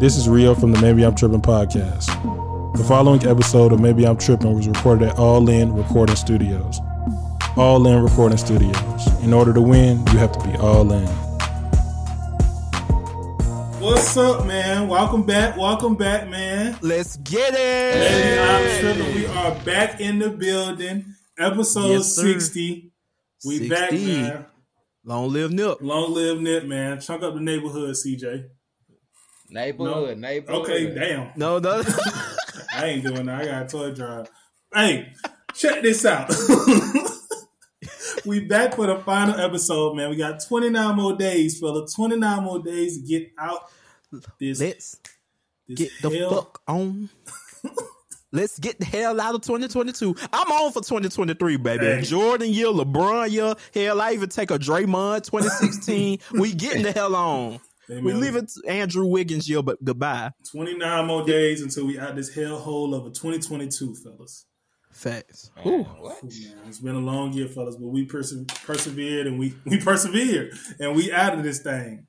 This is Rio from the Maybe I'm Tripping podcast. The following episode of Maybe I'm Tripping was recorded at All In Recording Studios. All In Recording Studios. In order to win, you have to be all in. What's up, man? Welcome back. Welcome back, man. Let's get it. Maybe I'm tripping. We are back in the building. Episode Yes, 60. We 60. back, man. Long live Nip. Long live Nip, man. Chunk up the neighborhood, CJ. Neighborhood, neighborhood. Okay, damn. No, no. I ain't doing that. I got a toy drive. Hey, check this out. we back for the final episode, man. We got 29 more days, fella. 29 more days to get out this, Let's this get the fuck on. Let's get the hell out of 2022. I'm on for 2023, baby. Hey. Jordan year, LeBron year. Hell, I even take a Draymond 2016. we getting the hell on. Hey, We man, leaving Andrew Wiggins year, but goodbye. 29 more days until we out this hellhole of a 2022, fellas. Facts. Man, Ooh. what? Man, it's been a long year, fellas, but we perse- persevered and we we persevered and we out of this thing.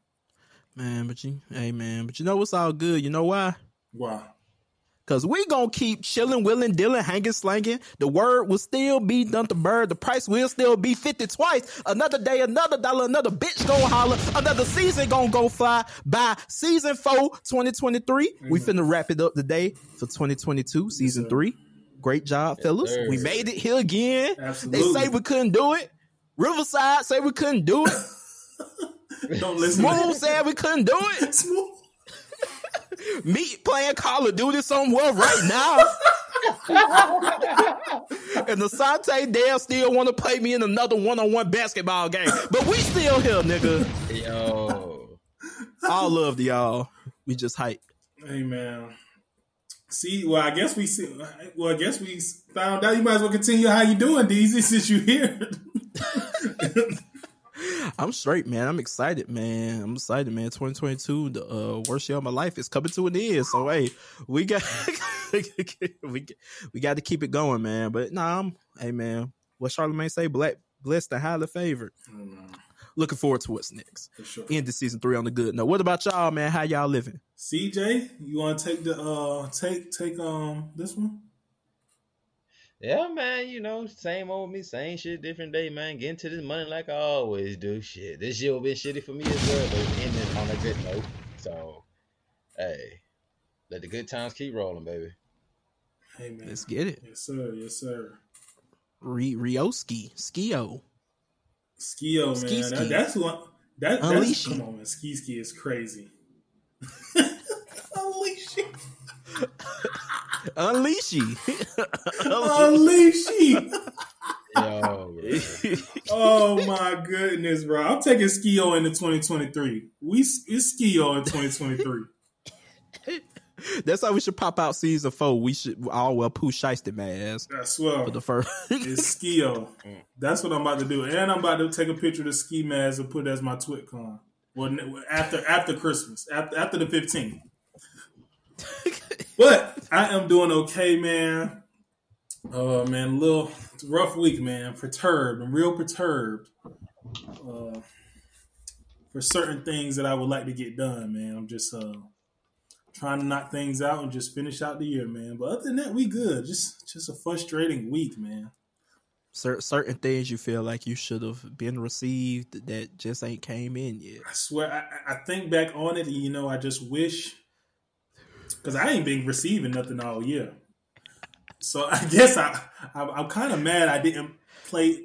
Man, but you, hey man, but you know what's all good? You know why? Wow. Cause we gonna keep chilling, willing, dealing, hanging, slanging. The word will still be done to bird. The price will still be 50 twice. Another day, another dollar, another bitch gonna holler. Another season gonna go fly by season four, 2023. We finna wrap it up today for 2022, season three. Great job, fellas. sir. We made it here again. Absolutely. They say we couldn't do it. Riverside say we couldn't do it. Don't listen Smooth said we couldn't do it. Smooth. Me playing Call of Duty somewhere right now. and the Sante Dale still want to play me in another one-on-one basketball game. But we still here, nigga. Yo. All love to y'all. We just hype. Hey man. See, well, I guess we see. Well, I guess we found out. You might as well continue how you doing, DZ, since you here. I'm straight, man. I'm excited, man. I'm excited, man. 2022, the uh, worst year of my life is coming to an end. So hey, we got we we got to keep it going, man. But nah, I'm hey man. What Charlamagne say? Black blessed and highly favored. oh, no, Looking forward to what's next. for sure. end of season three on the good note. What about y'all, man? How y'all living? CJ, you want to take the uh take take um this one? Yeah, man, you know, same old me, same shit, different day, man. Getting to this money like I always do. Shit. This year been shitty for me as well, but it's ending on a good note. So, hey, let the good times keep rolling, baby. Hey man. Let's get it. Yes sir. Yes sir. Re- Rioski, Skio. Skio, man. Ski That, ski. that's what. That, that's, Unleash come it. on, man. Ski ski is crazy. Unleash it. Unleashy. Unleash it. Yo. Oh my goodness, bro! I'm taking Skio into 2023. We it's Skio in 2023. That's how we should pop out season four. We should all well Pooh Shiesty masks I swear, for the first. it's Skio. That's what I'm about to do, and I'm about to take a picture of the ski mask and put it as my TwitCon. Well, after after Christmas, after after the 15th. But I am doing okay, man. Oh man, a little rough week, man. Perturbed. I'm real perturbed. Uh, for certain things that I would like to get done, man. I'm just uh trying to knock things out and just finish out the year, man. But other than that, we good. Just just a frustrating week, man. Cer- certain things you feel like you should have been received that just ain't came in yet. I swear, I, I think back on it, and you know, I just wish because I ain't been receiving nothing all year. So I guess I, I I'm kind of mad I didn't play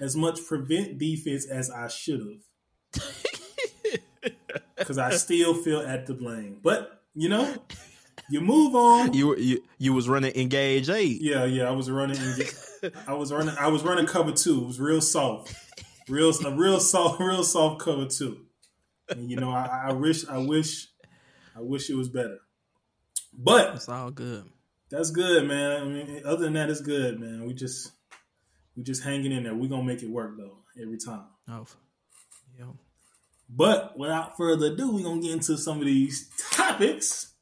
as much prevent defense as I should have because I still feel at the blame. But you know, you move on. You you you was running engage eight. Yeah, yeah, I was running. In, I was running. I was running cover two. It was real soft, real a real soft, real soft cover two. And you know, I, I wish, I wish, I wish it was better. But It's all good. that's good, man. I mean, other than that, it's good, man. We just, we just hanging in there. We gonna make it work though every time. Oh, yeah. But without further ado, we gonna get into some of these topics.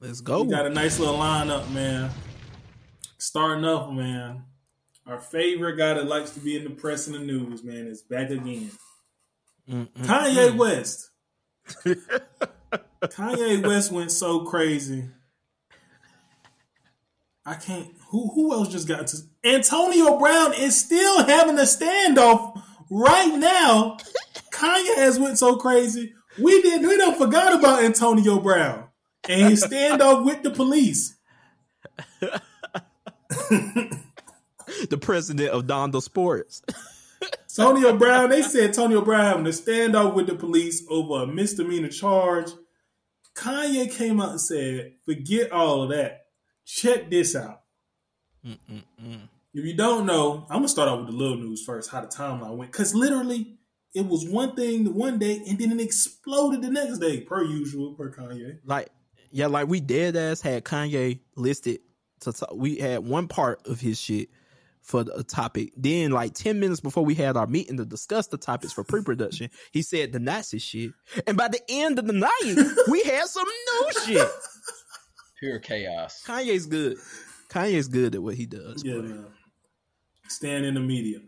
Let's go. We got a nice little lineup, man. Starting off, man. Our favorite guy that likes to be in the press and the news, man, is back again. Mm, mm, Kanye. West. Kanye West went so crazy. I can't. Who who else just got to? Antonio Brown is still having a standoff right now. Kanye has went so crazy. We didn't. We don't forgot about Antonio Brown and his standoff with the police. the president of Donda Sports. Antonio Brown, they said Antonio Brown having a standoff with the police over a misdemeanor charge. Kanye came out and said, forget all of that. Check this out. Mm-mm-mm. If you don't know, I'm gonna start off with the little news first, how the timeline went. Cause literally it was one thing the one day and then it exploded the next day, per usual, per Kanye. Like, yeah, like we dead ass had Kanye listed. To t- we had one part of his shit for the topic. Then, like ten minutes before we had our meeting to discuss the topics for pre-production, he said the Nazi shit. And by the end of the night, we had some new shit. Pure chaos. Kanye's good. Kanye's good at what he does. Yeah, man. Stand in the media.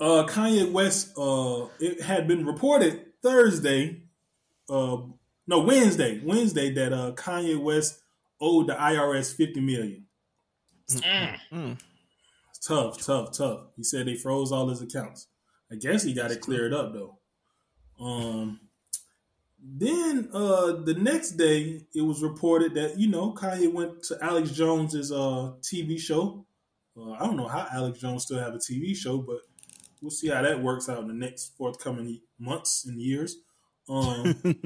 Uh Kanye West, uh it had been reported Thursday, uh no Wednesday, Wednesday that uh Kanye West owed the IRS 50 million. Mm. Mm. Tough, tough, tough. He said they froze all his accounts. I guess he got it cleared up though. Um then uh the next day it was reported that, you know, Kanye went to Alex Jones's uh TV show. Uh, I don't know how Alex Jones still have a TV show, but we'll see how that works out in the next forthcoming months and years. Um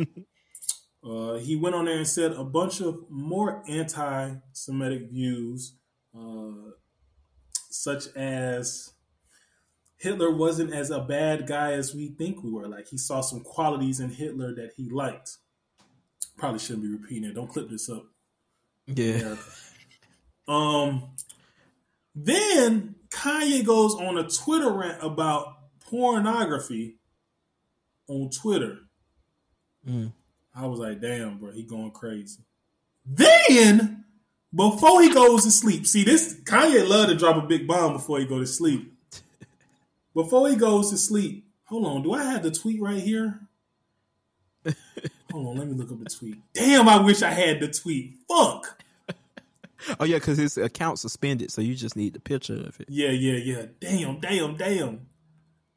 uh, he went on there and said a bunch of more anti-Semitic views, uh, such as Hitler wasn't as a bad guy as we think we were. Like he saw some qualities in Hitler that he liked. Probably shouldn't be repeating it. Don't clip this up. Yeah. America. Um, then Kanye goes on a Twitter rant about pornography on Twitter. Mm. I was like, damn, bro, he going crazy. Then, before he goes to sleep, see this Kanye love to drop a big bomb before he go to sleep. Before he goes to sleep, hold on, do I have the tweet right here? hold on, let me look up the tweet. Damn, I wish I had the tweet. Fuck. Oh yeah, because his account suspended, so you just need the picture of it. Yeah, yeah, yeah. Damn, damn, damn.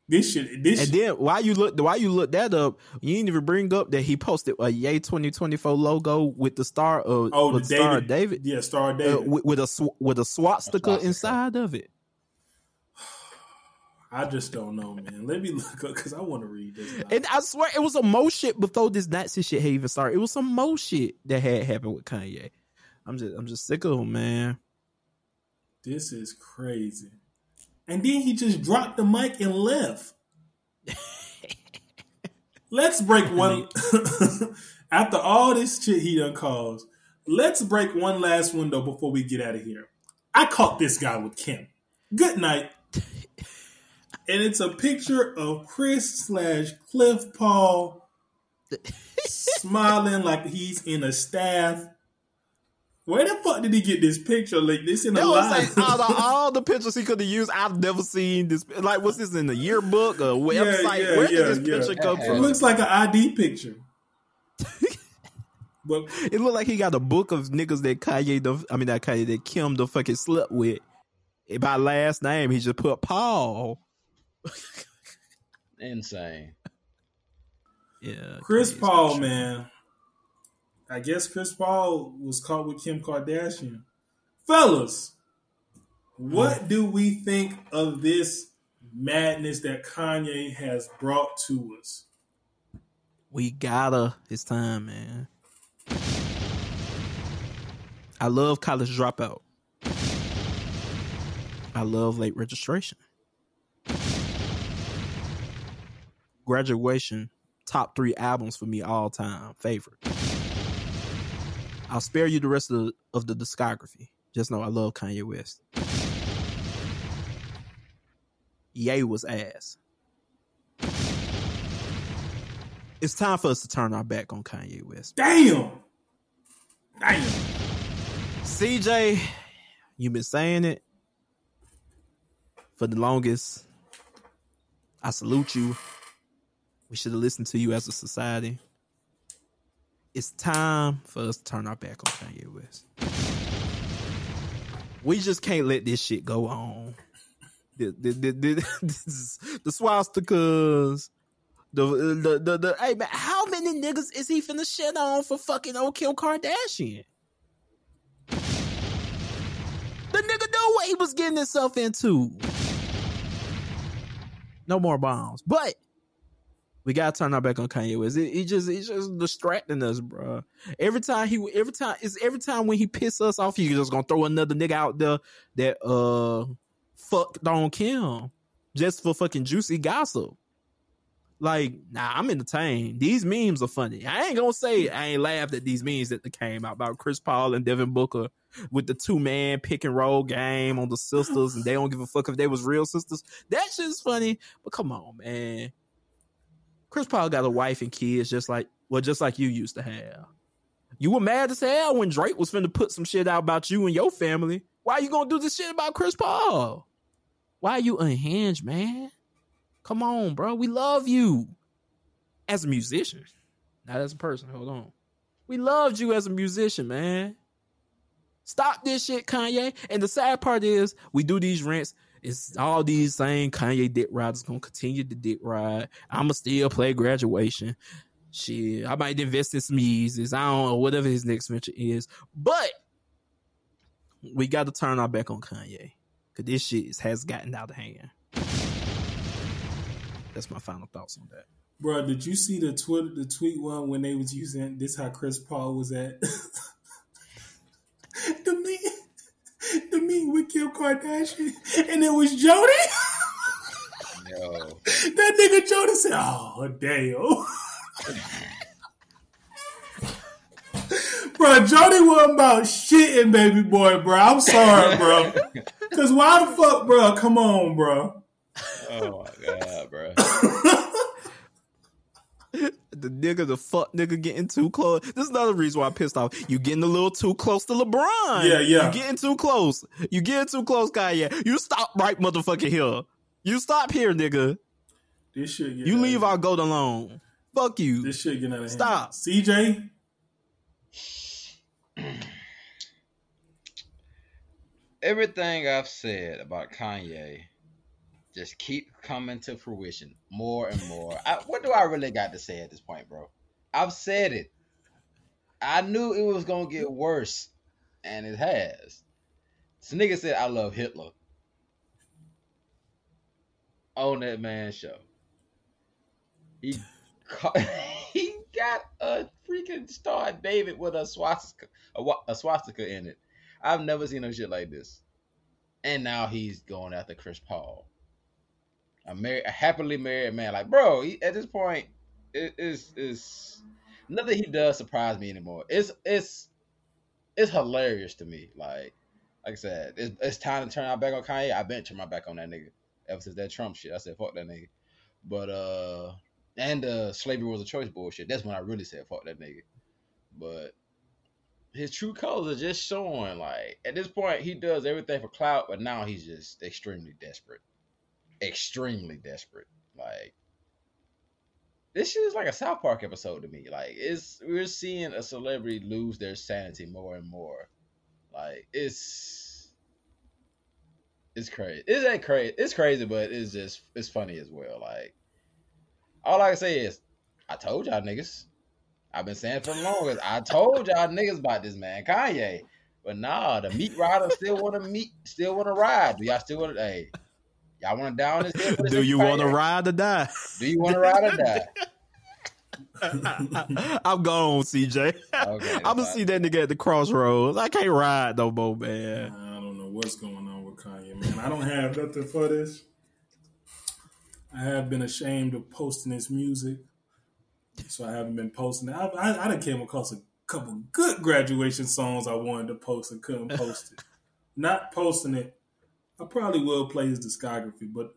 This shit, this And shit, then why you look why you look that up, you didn't even bring up that he posted a Yay 2024 logo with the star of oh, the the star of David, David yeah, Star uh, David. with, with a sw- with a swastika, swastika. inside of it. I just don't know, man. Let me look up because I want to read this. And I swear it was some more shit before this Nazi shit had even started. It was some more shit that had happened with Kanye. I'm just I'm just sick of him, man. This is crazy. And then he just dropped the mic and left. let's break one. After all this shit he done caused, let's break one last window before we get out of here. I caught this guy with Kim. Good night. and it's a picture of Chris slash Cliff Paul smiling like he's in a staff. Where the fuck did he get this picture? Like this in a That was live? like out of all the pictures he could have used, I've never seen this. Like, what's this in the yearbook or website? yeah, Where yeah, did this yeah. picture come That It from? looks like an ID picture. but It looked like he got a book of niggas that Kanye, the, I mean, not Kanye, that Kim the fucking slept with. And By last name, he just put Paul. Insane. Yeah, Chris Paul, got man. I guess Chris Paul was caught with Kim Kardashian. Fellas, what hmm. do we think of this madness that Kanye has brought to us? We gotta. It's time, man. I love college dropout. I love late registration. Graduation, top three albums for me all time favorite. I'll spare you the rest of the, of the discography. Just know I love Kanye West. Ye was ass. It's time for us to turn our back on Kanye West. Damn! Damn! CJ, you've been saying it for the longest. I salute you. We should have listened to you as a society. it's time for us to turn our back on Kanye West. We just can't let this shit go on. The the the, the, the swastikas, the, the the the hey man, how many niggas is he finna shit on for fucking old Kim Kardashian? The nigga knew what he was getting himself into. No more bombs, but we gotta turn our back on Kanye West. It, it just it's just distracting us, bro. Every time he, every time it's every time when he piss us off, he just gonna throw another nigga out there that uh fucked on Kim just for fucking juicy gossip. Like, nah, I'm entertained. These memes are funny. I ain't gonna say I ain't laughed at these memes that came out about Chris Paul and Devin Booker with the two man pick and roll game on the sisters, and they don't give a fuck if they was real sisters. That shit's funny, but come on, man. Chris Paul got a wife and kids just like well, just like you used to have. You were mad as hell when Drake was finna put some shit out about you and your family. Why are you gonna do this shit about Chris Paul? Why are you unhinged, man? Come on, bro. We love you as a musician, not as a person. Hold on. We loved you as a musician, man. Stop this shit, Kanye. And the sad part is, we do these rants. It's all these same Kanye dick riders gonna continue to dick ride. I'ma still play graduation. Shit, I might invest in some Yeezys. I don't know whatever his next venture is, but we got to turn our back on Kanye because this shit has gotten out of hand. That's my final thoughts on that. Bro, did you see the Twitter the tweet one when they was using this how Chris Paul was at the meet the meet with Kim Kardashian and it was Jody? Yo. that nigga Jody said, Oh damn. bro, Jody wasn't about shitting, baby boy, bro. I'm sorry, bro. Cause why the fuck, bro? Come on, bro. Oh my god, bro. the nigga, the fuck nigga getting too close. This is another reason why I'm pissed off. You getting a little too close to LeBron. Yeah, yeah. You getting too close. You getting too close, Kanye. You stop right motherfucking here. You stop here, nigga. This shit. You leave our goat alone. Fuck you. This shit getting out of hand. Stop. CJ. Everything I've said about Kanye just keep coming to fruition more and more. I, what do I really got to say at this point, bro? I've said it. I knew it was gonna get worse, and it has. This nigga said I love Hitler on that man show. He he got a freaking star David with a swastika a, a swastika in it. I've never seen no shit like this. And now he's going after Chris Paul. A married, a happily married man. Like, bro, he, at this point, it is is nothing he does surprise me anymore. It's it's it's hilarious to me. Like, like I said, it's, it's time to turn our back on Kanye. I've been turning my back on that nigga ever since that Trump shit. I said fuck that nigga. But uh, and uh, slavery was a choice bullshit. That's when I really said fuck that nigga. But his true colors are just showing. Like at this point, he does everything for clout, but now he's just extremely desperate. Extremely desperate. Like this shit is like a South Park episode to me. Like it's we're seeing a celebrity lose their sanity more and more. Like it's it's crazy. It's that crazy. It's crazy, but it's just it's funny as well. Like all I can say is, I told y'all niggas. I've been saying for the longest. I told y'all niggas about this man, Kanye. But nah, the meat riders still want to meet, still want to ride. Do y'all still want to? Hey, y'all want to down this? hill this Do you want to ride or die? Do you want to ride or die? I'm gone, CJ. Okay, I'm gonna that's see that nigga at the crossroads. I can't ride no more, man. I don't know what's going on with Kanye, man. I don't have nothing for this. I have been ashamed of posting his music, so I haven't been posting it. I, I, I done came across a couple good graduation songs I wanted to post and couldn't post it. Not posting it, I probably will play his discography, but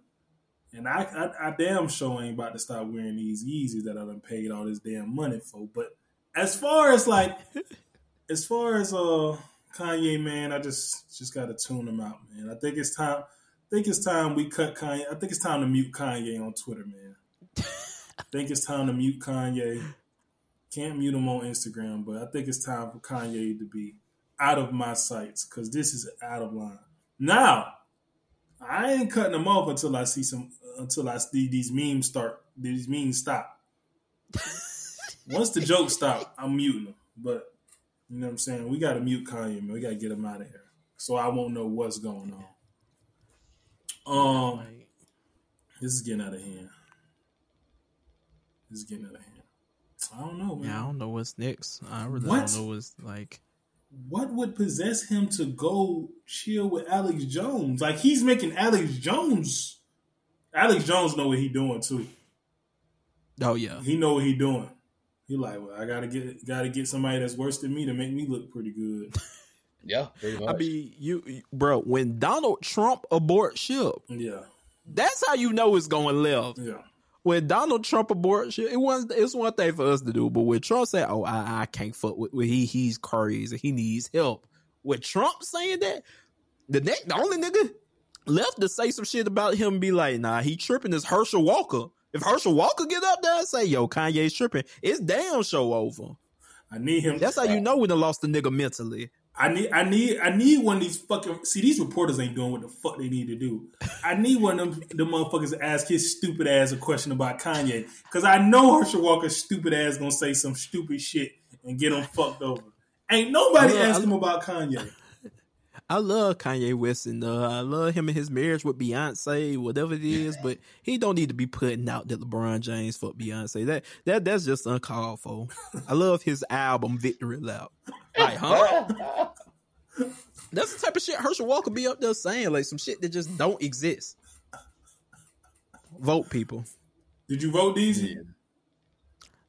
and I, I, I damn sure ain't about to stop wearing these Yeezys that I done paid all this damn money for. But as far as like, as far as uh Kanye, man, I just just gotta tune him out, man. I think it's time. I think it's time we cut Kanye. I think it's time to mute Kanye on Twitter, man. I think it's time to mute Kanye. Can't mute him on Instagram, but I think it's time for Kanye to be out of my sights because this is out of line. Now, I ain't cutting them off until I see some until I see these memes start. These memes stop. Once the jokes stop, I'm muting them. But you know what I'm saying? We gotta mute Kanye, man. We gotta get him out of here. So I won't know what's going on. Um this is getting out of hand. This is getting out of hand. I don't know, man. yeah, I don't know what's next. I really What? don't know what's like. What would possess him to go chill with Alex Jones? Like he's making Alex Jones. Alex Jones know what he doing too. Oh yeah, He know what he doing. He like, well, I gotta get gotta get somebody that's worse than me to make me look pretty good. Yeah, much. I mean, you, you- bro. When Donald Trump abort ship, Yeah, that's how you know it's going left. yeah. When Donald Trump abort ship, it was it's one thing for us to do, but when Trump said, "Oh, I, I can't fuck with, with he, he's crazy, he needs help," with Trump saying that, the next, the only nigga left to say some shit about him and be like, "Nah, he tripping." Is Herschel Walker? If Herschel Walker get up there and say, "Yo, Kanye's tripping," it's damn show over. I need him. That's how you know when they lost the nigga mentally. I need, I need, I need one of these fucking. See, these reporters ain't doing what the fuck they need to do. I need one of them, the motherfuckers to ask his stupid ass a question about Kanye, because I know Herschel Walker's stupid ass gonna say some stupid shit and get him fucked over. Ain't nobody I asked I him about Kanye. I love Kanye West and uh, I love him and his marriage with Beyonce, whatever it is, but he don't need to be putting out that LeBron James fuck Beyonce. That that that's just uncalled for. I love his album Victory Lap. Like, huh? That's the type of shit Herschel Walker be up there saying, like some shit that just don't exist. Vote people. Did you vote these?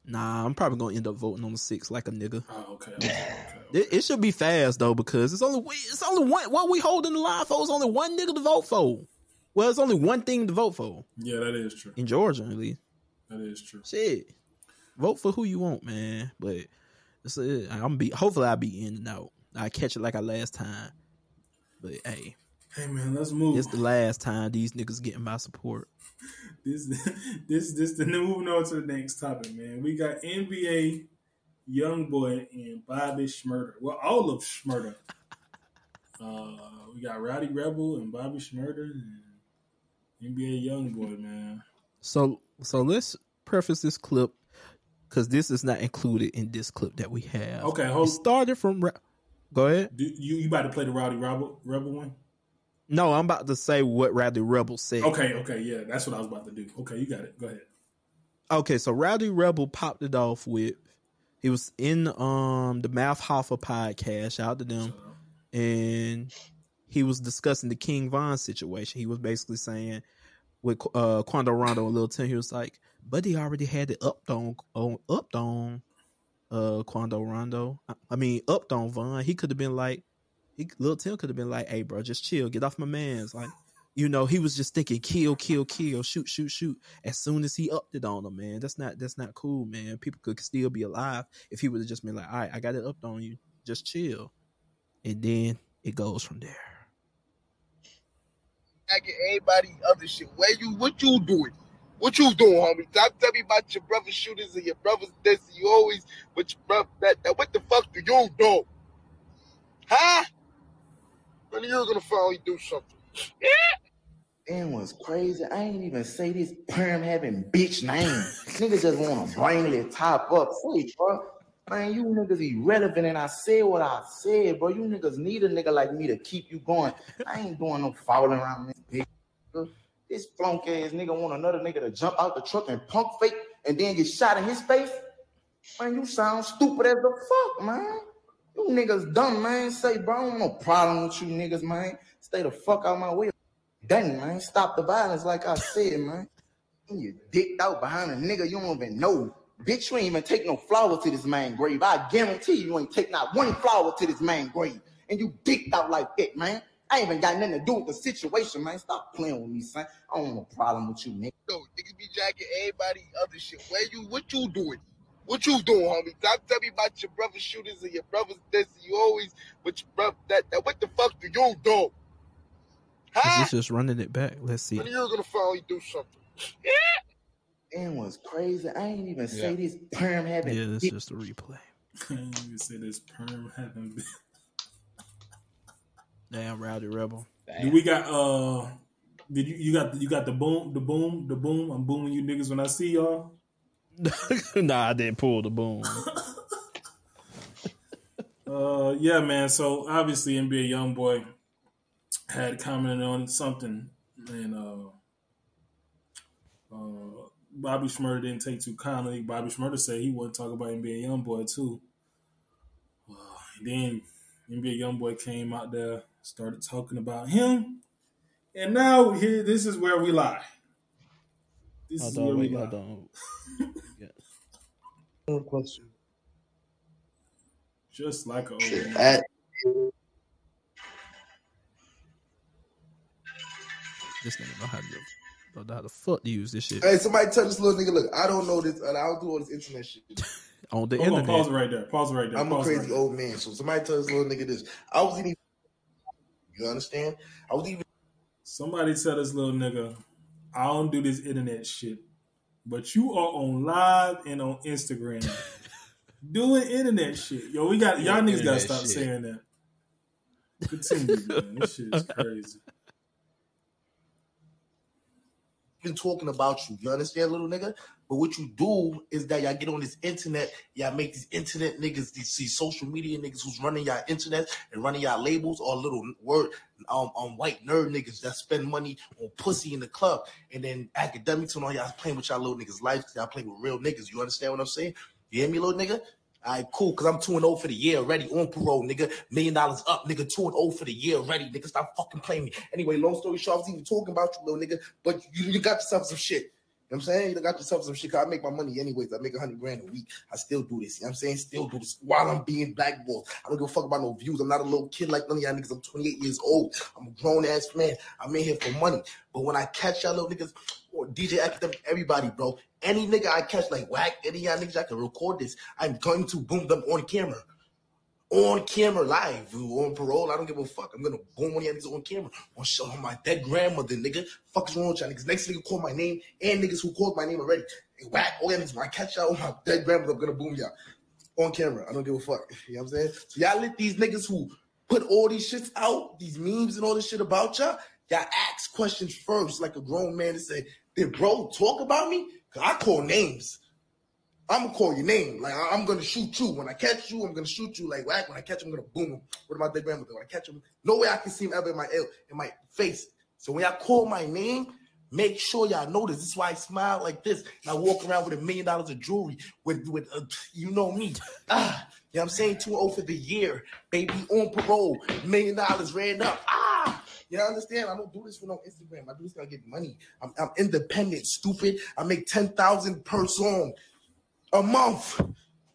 Nah, I'm probably gonna end up voting on the six like a nigga. Oh, okay. okay, okay. It, it should be fast though because it's only it's only one. What we holding the line for is only one nigga to vote for. Well, it's only one thing to vote for Yeah, that is true. in Georgia, at least. That is true. Shit, vote for who you want, man. But it's it. I'm be. Hopefully, I'll be in and out. I catch it like I last time. But hey, Hey man, let's move. it's the last time these niggas getting my support. This this this the moving on to the next topic, man. We got NBA young boy and Bobby Shmurda. Well, all of Shmurda. Uh, we got Rowdy Rebel and Bobby Shmurda and NBA young boy, man. So so let's preface this clip because this is not included in this clip that we have. Okay, It hold. started from. Ra- Go ahead. Do, you you about to play the Rowdy Rebel Rebel one? No, I'm about to say what Rowdy Rebel said. Okay, okay, yeah, that's what I was about to do. Okay, you got it. Go ahead. Okay, so Rowdy Rebel popped it off with he was in um the Math Hoffa podcast, shout out to them, and he was discussing the King Von situation. He was basically saying with uh Quando Rondo and Lil Tim, he was like, but he already had it up on on upped on uh Quando Rondo. I, I mean up on Von. He could have been like he Tim could have been like, hey bro, just chill, get off my man's like you know, he was just thinking kill, kill, kill, shoot, shoot, shoot. As soon as he upped it on him, man, that's not that's not cool, man. People could still be alive if he would have just been like, all right, I got it upped on you, just chill, and then it goes from there. I get everybody other shit. Where you what you doing? What you doing, homie? Stop telling me about your brother shooters and your brothers this. You always with your brother that, that what the fuck do you do? Huh? When you're gonna finally do something. Damn was crazy. I ain't even say this perm having bitch name. Niggas just wanna brainly top up. Wait, bro. Man, you niggas irrelevant and I said what I said, bro. You niggas need a nigga like me to keep you going. I ain't doing no falling around this bitch. This flunk ass nigga want another nigga to jump out the truck and punk fake and then get shot in his face. Man, you sound stupid as the fuck, man. You niggas dumb, man. Say, bro, I don't no problem with you niggas, man. Stay the fuck out my way. Dang, man. Stop the violence, like I said, man. You dicked out behind a nigga you don't even know. Bitch, you ain't even take no flower to this man grave. I guarantee you ain't take not one flower to this man grave. And you dicked out like that, man. I ain't even got nothing to do with the situation, man. Stop playing with me, son. I don't want no problem with you, nigga. No, niggas be jacking everybody other shit. Where you what you doing? What you doing, homie? Stop telling me about your brother shooters and your brothers this. You always with your brother that, that what the fuck do you do? Is Huh? this just running it back? Let's see. When you're gonna finally do something. Dan was crazy. I ain't even say this perm having Yeah, it's bitch just a replay. I ain't even say this perm having been. Damn, Rowdy Rebel. Do Damn. we got uh? Did you you got you got the boom the boom the boom? I'm booming you niggas when I see y'all. nah, I didn't pull the boom. Uh, yeah, man. So obviously, NBA YoungBoy had commented on something, and uh, uh, Bobby Shmurda didn't take too kindly. Bobby Shmurda said he wouldn't talk about NBA YoungBoy too. Uh, then NBA YoungBoy came out there, started talking about him, and now here, this is where we lie. This is where on, we wait, lie. hold on. One question. Just like a old man. at- This nigga know how to don't know how the fuck to use this shit Hey, somebody tell this little nigga, look, I don't know this, and I don't do all this internet shit. on the Hold on, pause right there. Pause right there. I'm a pause it crazy right old man, so somebody tell this little nigga this. I was even, you understand? I was even Somebody tell this little nigga, I don't do this internet shit, but you are on live and on Instagram doing internet shit. Yo, we got y'all niggas gotta stop shit. saying that. Continue, man. This shit is crazy. Been talking about you. You understand, little nigga? But what you do is that y'all get on this internet, y'all make these internet niggas, these, these social media niggas who's running y'all internet and running y'all labels, or little word um, um white nerd niggas that spend money on pussy in the club, and then Akademiks and all y'all playing with y'all little niggas' life, y'all playing with real niggas. You understand what I'm saying? You hear me, little nigga? All right, cool, because I'm 2 and 0 for the year already on parole, nigga. Million dollars up, nigga. 2 and 0 for the year already, nigga. Stop fucking playing me. Anyway, long story short, I was even talking about you, little nigga, but you, you got yourself some shit. You know what I'm saying? You got yourself some shit. I make my money anyways. I make a hundred grand a week. I still do this. You know what I'm saying? Still do this while I'm being blackballed. I don't give a fuck about no views. I'm not a little kid like none of y'all niggas. I'm 28 years old. I'm a grown ass man. I'm in here for money. But when I catch y'all little niggas, or DJ Academic, everybody, bro, any nigga I catch like whack, any y'all niggas I can record this. I'm going to boom them on camera. On camera, live, on parole. I don't give a fuck. I'm gonna one of y'all niggas on camera. On show on my dead grandmother, nigga. Fuck is wrong with y'all niggas? Next nigga call my name and niggas who called my name already. Hey, whack, all y'all niggas. When I catch y'all on my dead grandmother, I'm gonna boom y'all on camera. I don't give a fuck. You know what I'm saying? So y'all let these niggas who put all these shits out, these memes and all this shit about y'all, y'all ask questions first, like a grown man to say, did bro talk about me? Cause I call names. I'm gonna call your name. Like I- I'm gonna shoot you. When I catch you, I'm gonna shoot you. Like whack. When I catch him, I'm gonna boom him. What about dead grandmother? When I catch him, no way I can see him ever in my in my face. So when y'all call my name, make sure y'all notice. This is why I smile like this. And I walk around with a million dollars of jewelry. With with uh, you know me. Ah, you know what I'm saying? 2 over the year, baby, on parole, million dollars ran up. Ah, you know, understand? I don't do this for no Instagram. I do this to get money. I'm, I'm independent, stupid. I make 10,000 per song a month.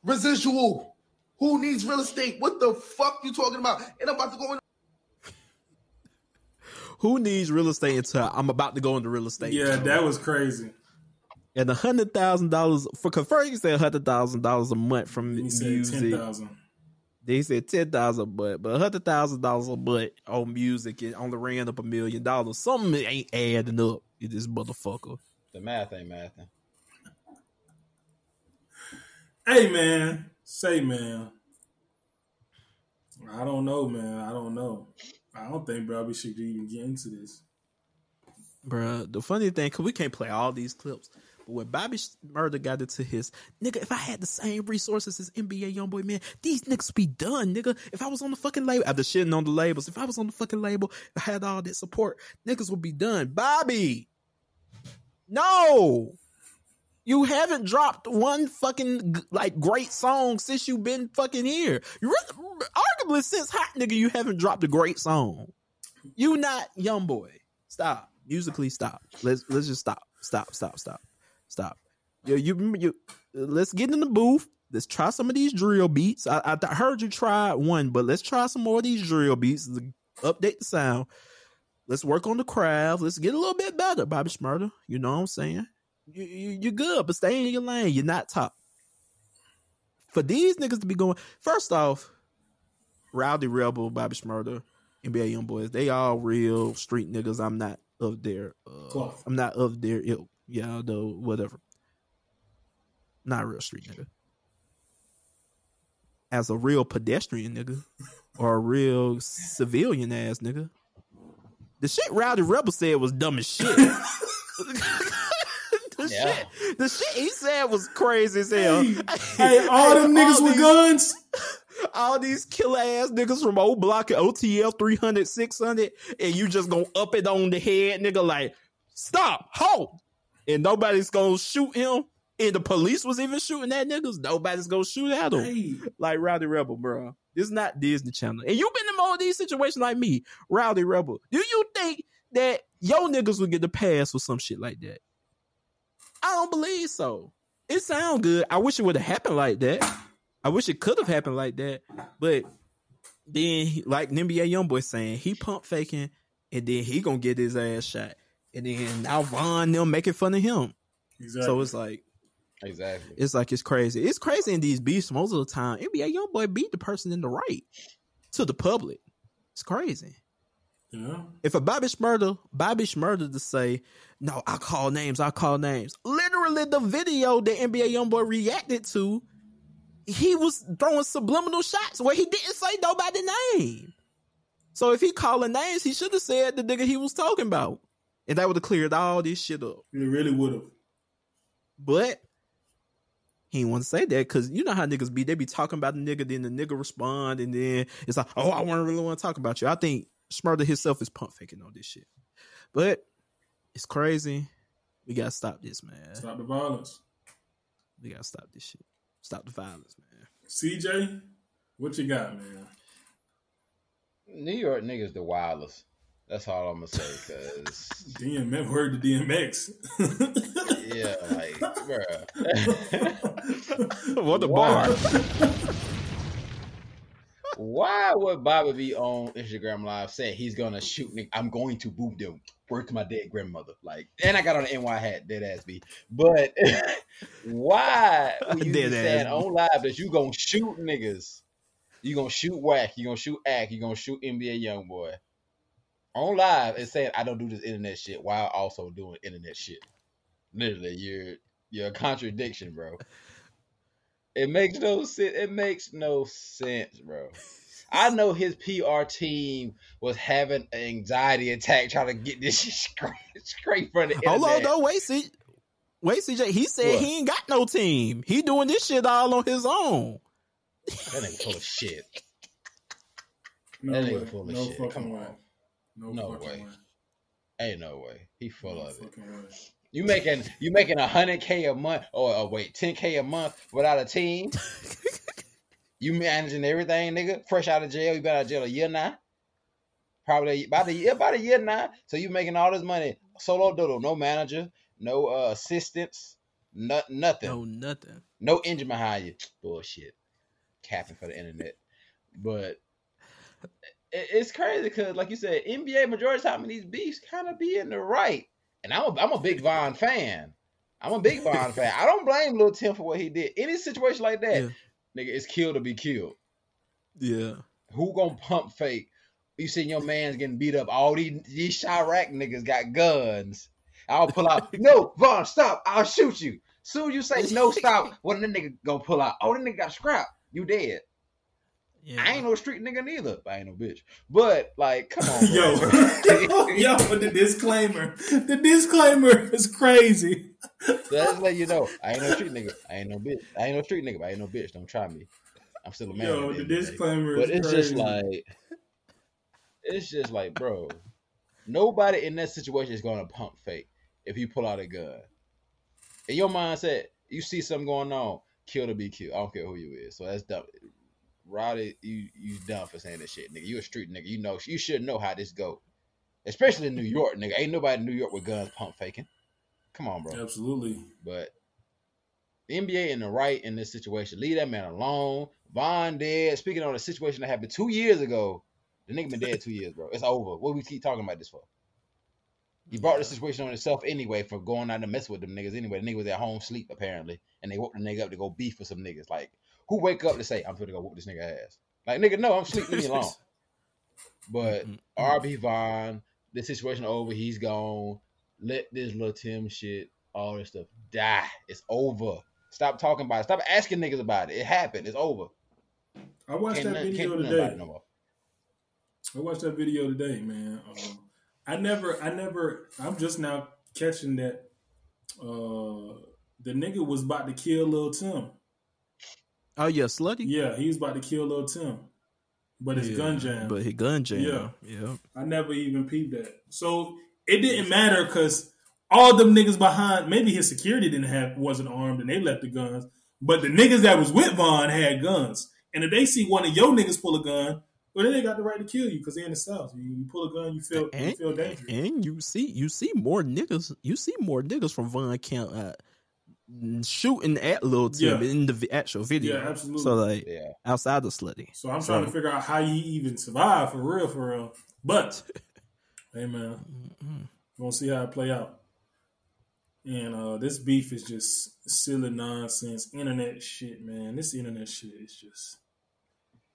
Residual. Who needs real estate? What the fuck you talking about? And I'm about to go in. Who needs real estate until I'm about to go into real estate? Yeah, that was crazy. and a hundred thousand dollars for convert. You said a hundred thousand dollars a month from He said music. ten thousand. They said ten thousand but but a hundred thousand dollars a month on music and only ran up a million dollars. Something ain't adding up. You this motherfucker. The math ain't mathing. Hey man, say man. I don't know, man. I don't know. I don't think Bobby should even get into this. Bruh, the funny thing, cause we can't play all these clips. But when Bobby Murder got into his nigga, if I had the same resources as NBA YoungBoy, man, these niggas would be done, nigga. If I was on the fucking label, after shitting on the labels, if I was on the fucking label, I had all that support, niggas would be done. Bobby, no, you haven't dropped one fucking like great song since you've been fucking here. You really, arguably since Hot Nigga, you haven't dropped a great song. You not young boy. Stop. Musically stop. Let's let's just stop. Stop. Stop. Stop. Stop. You you you. Let's get in the booth. Let's try some of these drill beats. I, I, heard you try one, but let's try some more of these drill beats. Update the sound. Let's work on the craft. Let's get a little bit better, Bobby Shmurda. You know what I'm saying? You, you you're good, but stay in your lane. You're not top. For these niggas to be going, first off, Rowdy Rebel, Bobby Shmurda, NBA Young Boys, they all real street niggas. I'm not of their, uh, I'm not of their ilk. Yeah, though, whatever. Not a real street nigga. As a real pedestrian nigga or a real civilian ass nigga. The shit Rowdy Rebel said was dumb as shit. the, Yeah. shit the shit he said was crazy as hell. Hey, hey, all them niggas all with these- guns. all these killer ass niggas from old block of OTL 300, 600, and you just gonna up it on the head, nigga, like, stop, halt. And nobody's gonna shoot him. And the police was even shooting at niggas. Nobody's gonna shoot at him. Hey, Like Rowdy Rebel, bro. This is not Disney Channel. And you've been in all these situations like me, Rowdy Rebel. Do you think that yo niggas would get the pass for some shit like that? I don't believe so. It sounds good. I wish it would have happened like that. I wish it could have happened like that. But then, like NBA YoungBoy saying, he pump faking, and then he gonna get his ass shot. And then now Von them making fun of him. exactly. So it's like Exactly. it's like it's crazy. It's crazy in these beefs most of the time. NBA YoungBoy beat the person in the right to the public. It's crazy. Yeah. If a Bobby Shmurda, Bobby Shmurda to say, no, I call names, I call names. Literally the video that NBA YoungBoy reacted to, he was throwing subliminal shots where he didn't say nobody's name. So if he calling names, he should have said the nigga he was talking about. And that would have cleared all this shit up. It really would have. But he didn't want to say that because you know how niggas be. They be talking about the nigga, then the nigga respond, and then it's like, oh, I want to really want to talk about you. I think Shmurda himself is pump faking on this shit. But it's crazy. We gotta stop this, man. Stop the violence. We gotta stop this shit. Stop the violence, man. CJ, what you got, man? New York niggas the wildest. That's all I'm gonna say. Cause DMX, word to DMX. yeah, like, bruh. what the bar. Why would Bobby be on Instagram Live saying he's gonna shoot me? I'm going to boom them. Word to my dead grandmother. Like, and I got on an NY hat, dead ass B. But why would you be Dead saying on live that you gonna shoot niggas? You gonna shoot whack? You gonna shoot act? You gonna shoot NBA young boy? On live and saying I don't do this internet shit while also doing internet shit. Literally, you're you're a contradiction, bro. It makes no sense. It makes no sense, bro. I know his PR team was having an anxiety attack trying to get this shit straight, straight from the internet. Hold on, though. Wait, see. Wait, CJ. He said What? he ain't got no team. He doing this shit all on his own. That ain't full of shit. No That way. full of no shit. fucking Come way. on. No, No fucking way. way. Ain't no way. He full No of it. way. You making you making a hundred k a month or oh, wait ten k a month without a team. you managing everything, nigga. Fresh out of jail, you been out of jail a year now. Probably about a year, about a year now. So you making all this money solo doodle, no manager, no uh, assistants, no, nothing. No, nothing. No engine behind you. Bullshit. Capping for the internet. But it- it's crazy because, like you said, NBA majority of the time in these beefs kind of be in the right. And I'm a, I'm a big Von fan. I'm a big Von fan. I don't blame Lil Tim for what he did. Any situation like that, Yeah. nigga, it's kill to be killed. Yeah. Who gonna pump fake? You seen your man's getting beat up. All these these Chiraq niggas got guns. I'll pull out. no, Von, stop. I'll shoot you. Soon you say no, stop. What the nigga gonna pull out? Oh, the nigga got scrap. You dead. Yeah. I ain't no street nigga neither. I ain't no bitch. But like, come on, Yo, bro. yo, but the disclaimer, the disclaimer is crazy. That's let you know. I ain't no street nigga. I ain't no bitch. I ain't no street nigga. But I ain't no bitch. Don't try me. I'm still a man. Yo, the end disclaimer But is it's crazy. just like, it's just like, bro, nobody in that situation is gonna pump fake if you pull out a gun. In your mindset, you see something going on, kill to be killed. I don't care who you is. So that's dumb. Rowdy, you you dumb for saying this shit, nigga. You a street nigga. You know you should know how this go. Especially in New York, nigga. Ain't nobody in New York with guns pump faking. Come on, bro. Absolutely. But the NBA in the right in this situation. Leave that man alone. Von dead. Speaking on a situation that happened two years ago. The nigga been dead two years, bro. It's over. What we keep talking about this for? He brought the situation on himself anyway for going out and mess with them niggas anyway. The nigga was at home sleep apparently, and they woke the nigga up to go beef with some niggas. Like, who wake up to say I'm gonna go whoop this nigga ass? Like, nigga, no, I'm sleeping Leave me alone. But. RB Von, the situation over. He's gone. Let this little Tim shit, all this stuff die. It's over. Stop talking about it. Stop asking niggas about it. It happened. It's over. I watched Can't, that nothing- video can't do nothing about today. no more. I watched that video today, man. Um, I never, I never, I'm just now catching that uh, the nigga was about to kill Lil Tim. Oh yeah, slutty. Yeah, he was about to kill Lil Tim, but it's Yeah, gun jam. But he gun jam. Yeah. Yeah. I never even peeped that. So it didn't matter because all them niggas behind, maybe his security didn't have wasn't armed and they left the guns, but the niggas that was with Von had guns. And if they see one of your niggas pull a gun, well, then they got the right to kill you because they're in the south. You, you pull a gun, you feel you And, feel dangerous. and you see you see more niggas you see more niggas from Von Camp uh, shooting at Lil Tim Yeah. in the actual video. Yeah, absolutely. So like Yeah. outside the slutty. So I'm trying to figure out how you even survive for real, for real. But hey, man, we're gonna see how it play out. And uh, this beef is just silly nonsense, internet shit, man. This internet shit is just,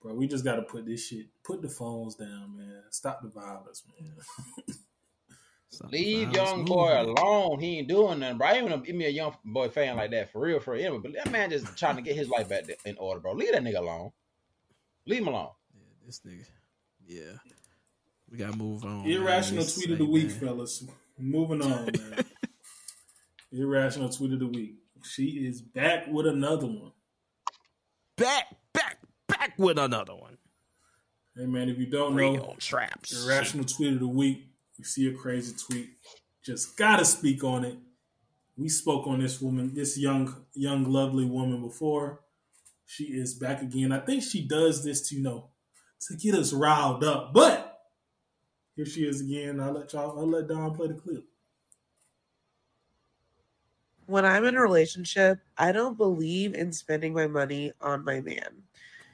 bro. We just gotta put this shit, put the phones down, man. Stop the violence, man. So, Leave violence young boy movement. alone. He ain't doing nothing, bro. I ain't give me a young boy fan like that for real, for real. But that man just trying to get his life back in order, bro. Leave that nigga alone. Leave him alone. Yeah, this nigga. Yeah. We gotta move on. Irrational This tweet of the ain't week, bad. fellas. Moving on, man. Irrational tweet of the week. She is back with another one. Back, back, back with another one. Hey, man, if you don't know, Real traps. Irrational tweet of the week. You see a crazy tweet, just gotta speak on it. We spoke on this woman, this young, young, lovely woman before. She is back again. I think she does this to you know to get us riled up. But here she is again. I'll let y'all. I'll let Don play the clip. when I'm in a relationship, I don't believe in spending my money on my man.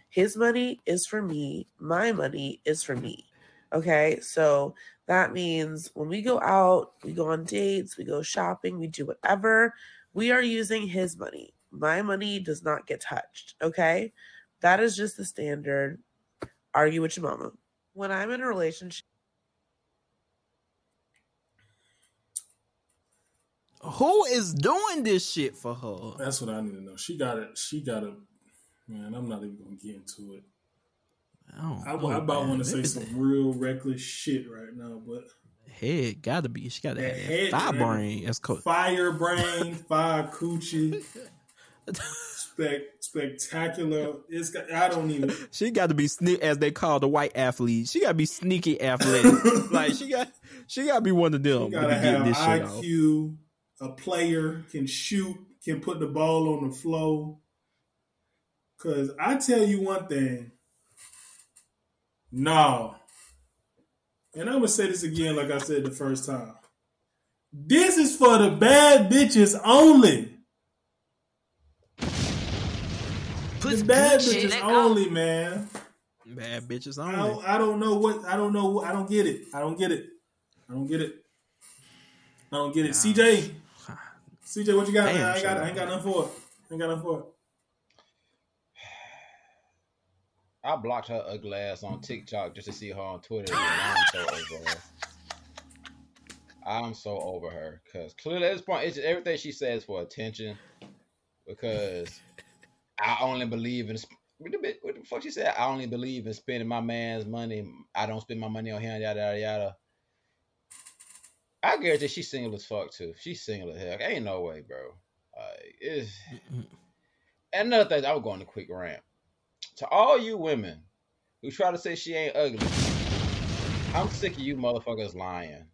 His money is for me, my money is for me. Okay, so that means when we go out, we go on dates, we go shopping, we do whatever, we are using his money. My money does not get touched. Okay, that is just the standard. Argue with your mama. When I'm in a relationship, Who is doing this shit for her? That's what I need to know. She got it. She got it. Man, I'm not even gonna get into it. Oh, I, don't I, know, I about want to say some real reckless shit right now, but Head gotta be. She gotta The have head, that man. brain. That's cool. fire brain, fire coochie, spec, spectacular. It's got, I don't even. She got to be sneak, as they call the white athlete. She got to be sneaky athletic. like she got, she got to be one of them. To gotta have this. IQ. A player can shoot, can put the ball on the flow. Cause I tell you one thing. No. And I'm gonna say this again, like I said the first time. This is for the bad bitches only. The bad bitches only, man. Bad bitches I only. don't, I don't know what I don't know. I don't get it. I don't get it. I don't get it. I don't get it. CJ, CJ, what you got? Damn, man? I ain't got. I ain't got nothing for it. I ain't got nothing for it. I blocked her ugly ass on mm-hmm. TikTok just to see her on Twitter. and I'm so over her. I'm so over her because clearly at this point, it's just everything she says for attention. Because I only believe in what the, what the fuck she said. I only believe in spending my man's money. I don't spend my money on him. Yada yada yada. I guarantee she's single as fuck too. She's single as hell. Ain't no way, bro. Like it's. And another thing, I was going to quick rant to all you women who try to say she ain't ugly. I'm sick of you motherfuckers lying.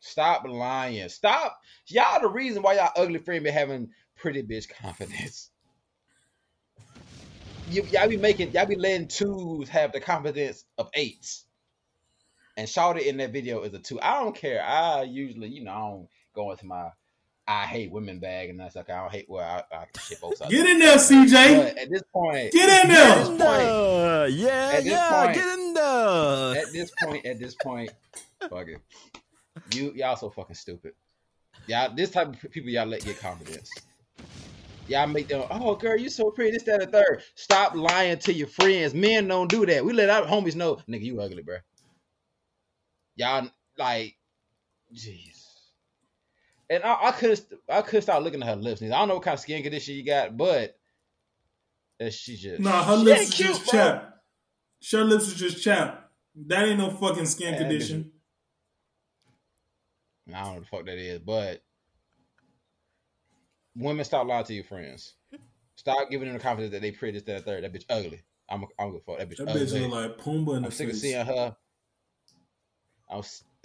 Stop lying. Stop. Y'all the reason why y'all ugly friend be having pretty bitch confidence. You, y'all be making y'all be letting twos have the confidence of eights. And Shawty in that video is a two. I don't care. I usually, you know, I don't go into my I hate women bag and that's like I don't hate well I, I shit both sides. Get in there, CJ. But at this point, Get in there. point, Uh, yeah, At this yeah, point- get in there. at this point, at this point, fuck it. You y'all so fucking stupid. Y'all this type of people y'all let get confidence. Y'all make them, oh girl, you so pretty, this, that, and third. Stop lying to your friends. Men don't do that. We let our homies know, nigga, you ugly, bro. Y'all like, jeez. And I, I could I could start looking at her lips. I don't know what kind of skin condition you got, but that she just Nah, her she lips ain't is cute, just bro. chapped. Her lips is just chapped. That ain't no fucking skin Yeah, condition. I don't know what the fuck that is, but women stop lying to your friends. Stop giving them the confidence that they pretty, this, that, and third. That bitch ugly. I'm I'm gonna fuck that bitch That ugly. bitch look like Pumbaa in the I'm sick of seeing her. I was.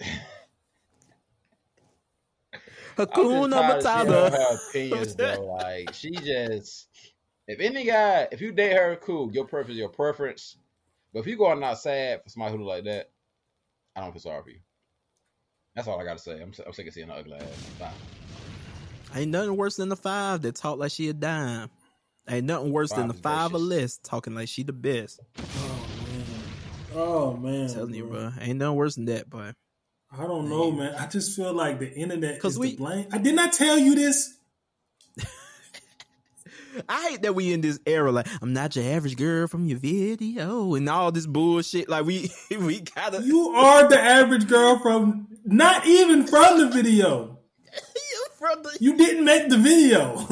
I'm just Hakuna tired of seeing Matata. her opinions, bro. Like she just, if any guy, if you date her, cool. Your preference, your preference. But if you go out not sad for somebody who look like that, I don't feel sorry for you. That's all I gotta say. I'm, I'm sick of seeing her ugly ass. Bye. Ain't nothing worse than the five that talk like she a dime. Ain't nothing worse than the Five is five a list talking like she the best. Oh man. Oh man. I'm telling you, bro. bro. Ain't nothing worse than that, boy. I don't know, man. I just feel like the internet is we- to blame. I did not tell you this. I hate that we in this era. Like, I'm not your average girl from your video and all this bullshit. Like, we we gotta You are the average girl from not even from the video. you from the You didn't make the video.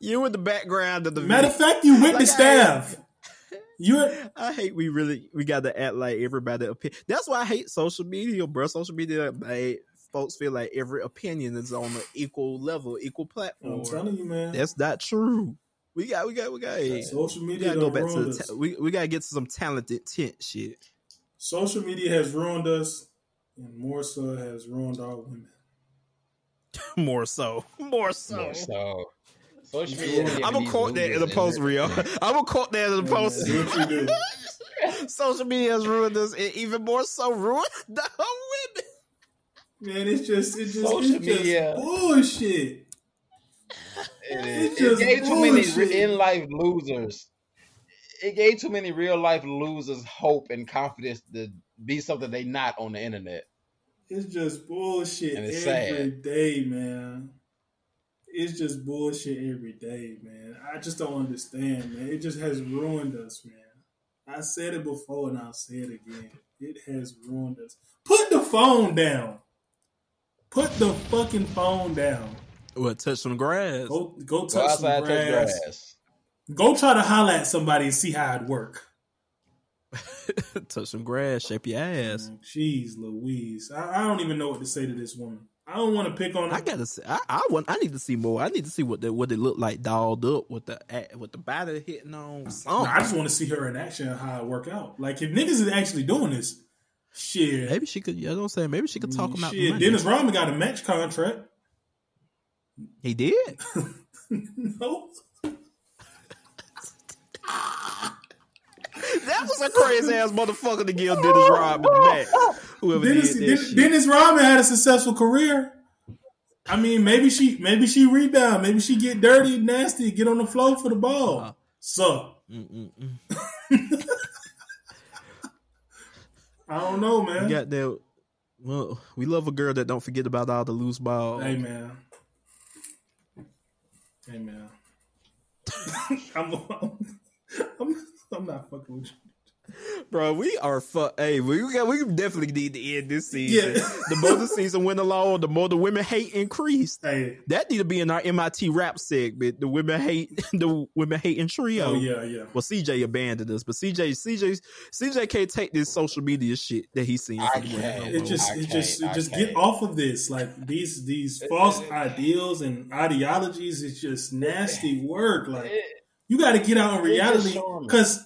you were the background of the Matter video. of fact, you with Like, the staff. You I hate we really we got to act like everybody opinion. That's why I hate social media, bro. Social media made folks feel like every opinion is on an equal level, equal platform. I'm telling you, man. That's not true. We got, we got, we got. Hey, Social we media gotta go back to ruined the. us. Ta- we we gotta get to some talented tent shit. Social media has ruined us, and more so has ruined our women. More so, more so. More so, social. I'm I'm gonna quote that in the post, Rio. I'm gonna quote that in the post. man, do what you do. Social media has ruined us, and even more so ruined the whole women. Man, it's just it's just Social it's just bullshit. It, It's just it gave too many in life losers. It gave too many real life losers hope and confidence to be something they not on the internet. It's just bullshit And it's every sad. day, man. It's just bullshit every day, man. I just don't understand, man. It just has ruined us, man. I said it before and I'll say it again. It has ruined us. Put the phone down. Put the fucking phone down. What? Touch some grass. Go go touch Go some outside, touch grass. grass. Go try to holler at somebody and see how it work. touch some grass. Shape your ass. Jeez, Louise. I, I don't even know what to say to this woman. I don't want to pick on her. I gotta see. I, I want. I need to see more. I need to see what the what it look like dolled up with the with the body hitting on. Something. I just want to see her in action and how it work out. Like if niggas is actually doing this, shit. Maybe she could. You know what I'm saying? Maybe she could talk mm, about the shit. Dennis Rodman got a match contract. He did. no, That was a crazy ass motherfucker to give Dennis Rodman the match. Whoever Dennis, did that Dennis, shit. Dennis Rodman had a successful career. I mean, maybe she maybe she rebound, maybe she get dirty, nasty, get on the floor for the ball. Uh, so I don't know, We man. got that. Well, we love a girl that don't forget about all the loose balls. Hey man. Hey man. I'm, I'm, I'm not fucking with you. Bro, we are fuck. Hey, we got. We definitely need to end this season. Yeah. the more the season went along, the more the women hate increased. Hey. That need to be in our MIT rap segment. The women hate. The women hating trio. Oh yeah, yeah. Well, CJ abandoned us, but CJ, CJ, CJ can't take this social media shit that he's seeing. I from the can't. It just, I it just, can't, it just get off of this. Like these, these false ideals and ideologies. It's just nasty work. Like It- you got to get out in reality because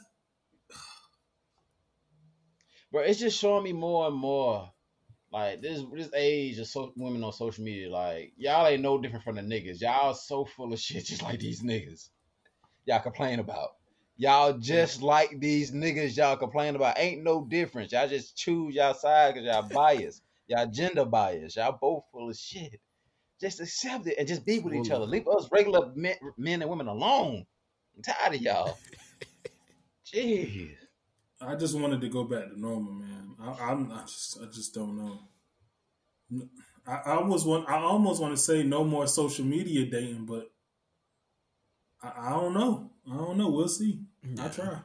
bro, it's just showing me more and more. Like this this age of so, women on social media, like y'all ain't no different from the niggas. Y'all so full of shit, just like these niggas. Y'all complain about. Y'all just mm. like these niggas. Y'all complain about. Ain't no difference. Y'all just choose y'all side because y'all biased. Y'all gender biased. Y'all both full of shit. Just accept it and just be with each other. Leave us regular men, men and women alone. I'm tired of y'all. Jeez. I just wanted to go back to normal, man. I, I'm, I just, I just don't know. I, I almost want, I almost want to say no more social media dating, but I, I don't know. I don't know. We'll see. I try.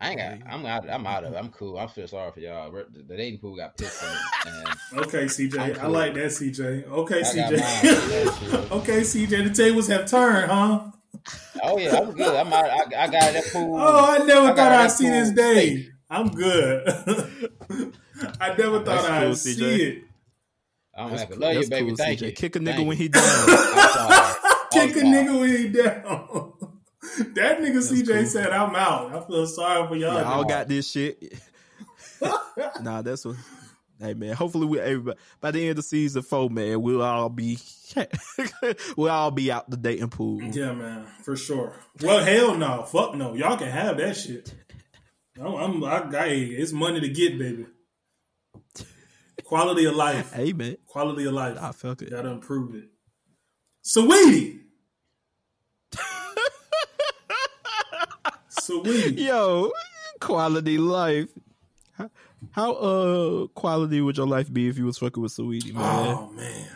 I ain't got. I'm out. I'm out of. I'm cool. I feel sorry for y'all. The, the dating pool got pissed in Okay, CJ. I'm I like that, CJ. Okay, I. CJ. okay, CJ. The tables have turned, huh? Oh yeah, I'm good. I'm out. I, I got that pool. Oh, I never I thought I'd see this day. safe. I'm good. I never thought That's I'd cool, see CJ. it. I'm That's happy. cool- Love you, baby. cool, Thank CJ. you. Kick a Thank nigga when he down. Kick a I'm sorry. nigga when he down. that nigga That's CJ cool. said, I'm out. I feel sorry for y'all. Y'all niggas. got this shit. nah, that's what. Hey man, hopefully we everybody by the end of the season four, man, we'll all be we'll all be out the dating pool. Yeah, man, for sure. Well, hell no, fuck no. Y'all can have that shit. I'm, I'm I got it's money to get, baby. Quality of life, Hey man, quality of life. I felt it. Gotta improve it. Sweetie, sweetie. Yo, quality life. How, how uh quality would your life be if you was fucking with Sweetie, man? Oh man,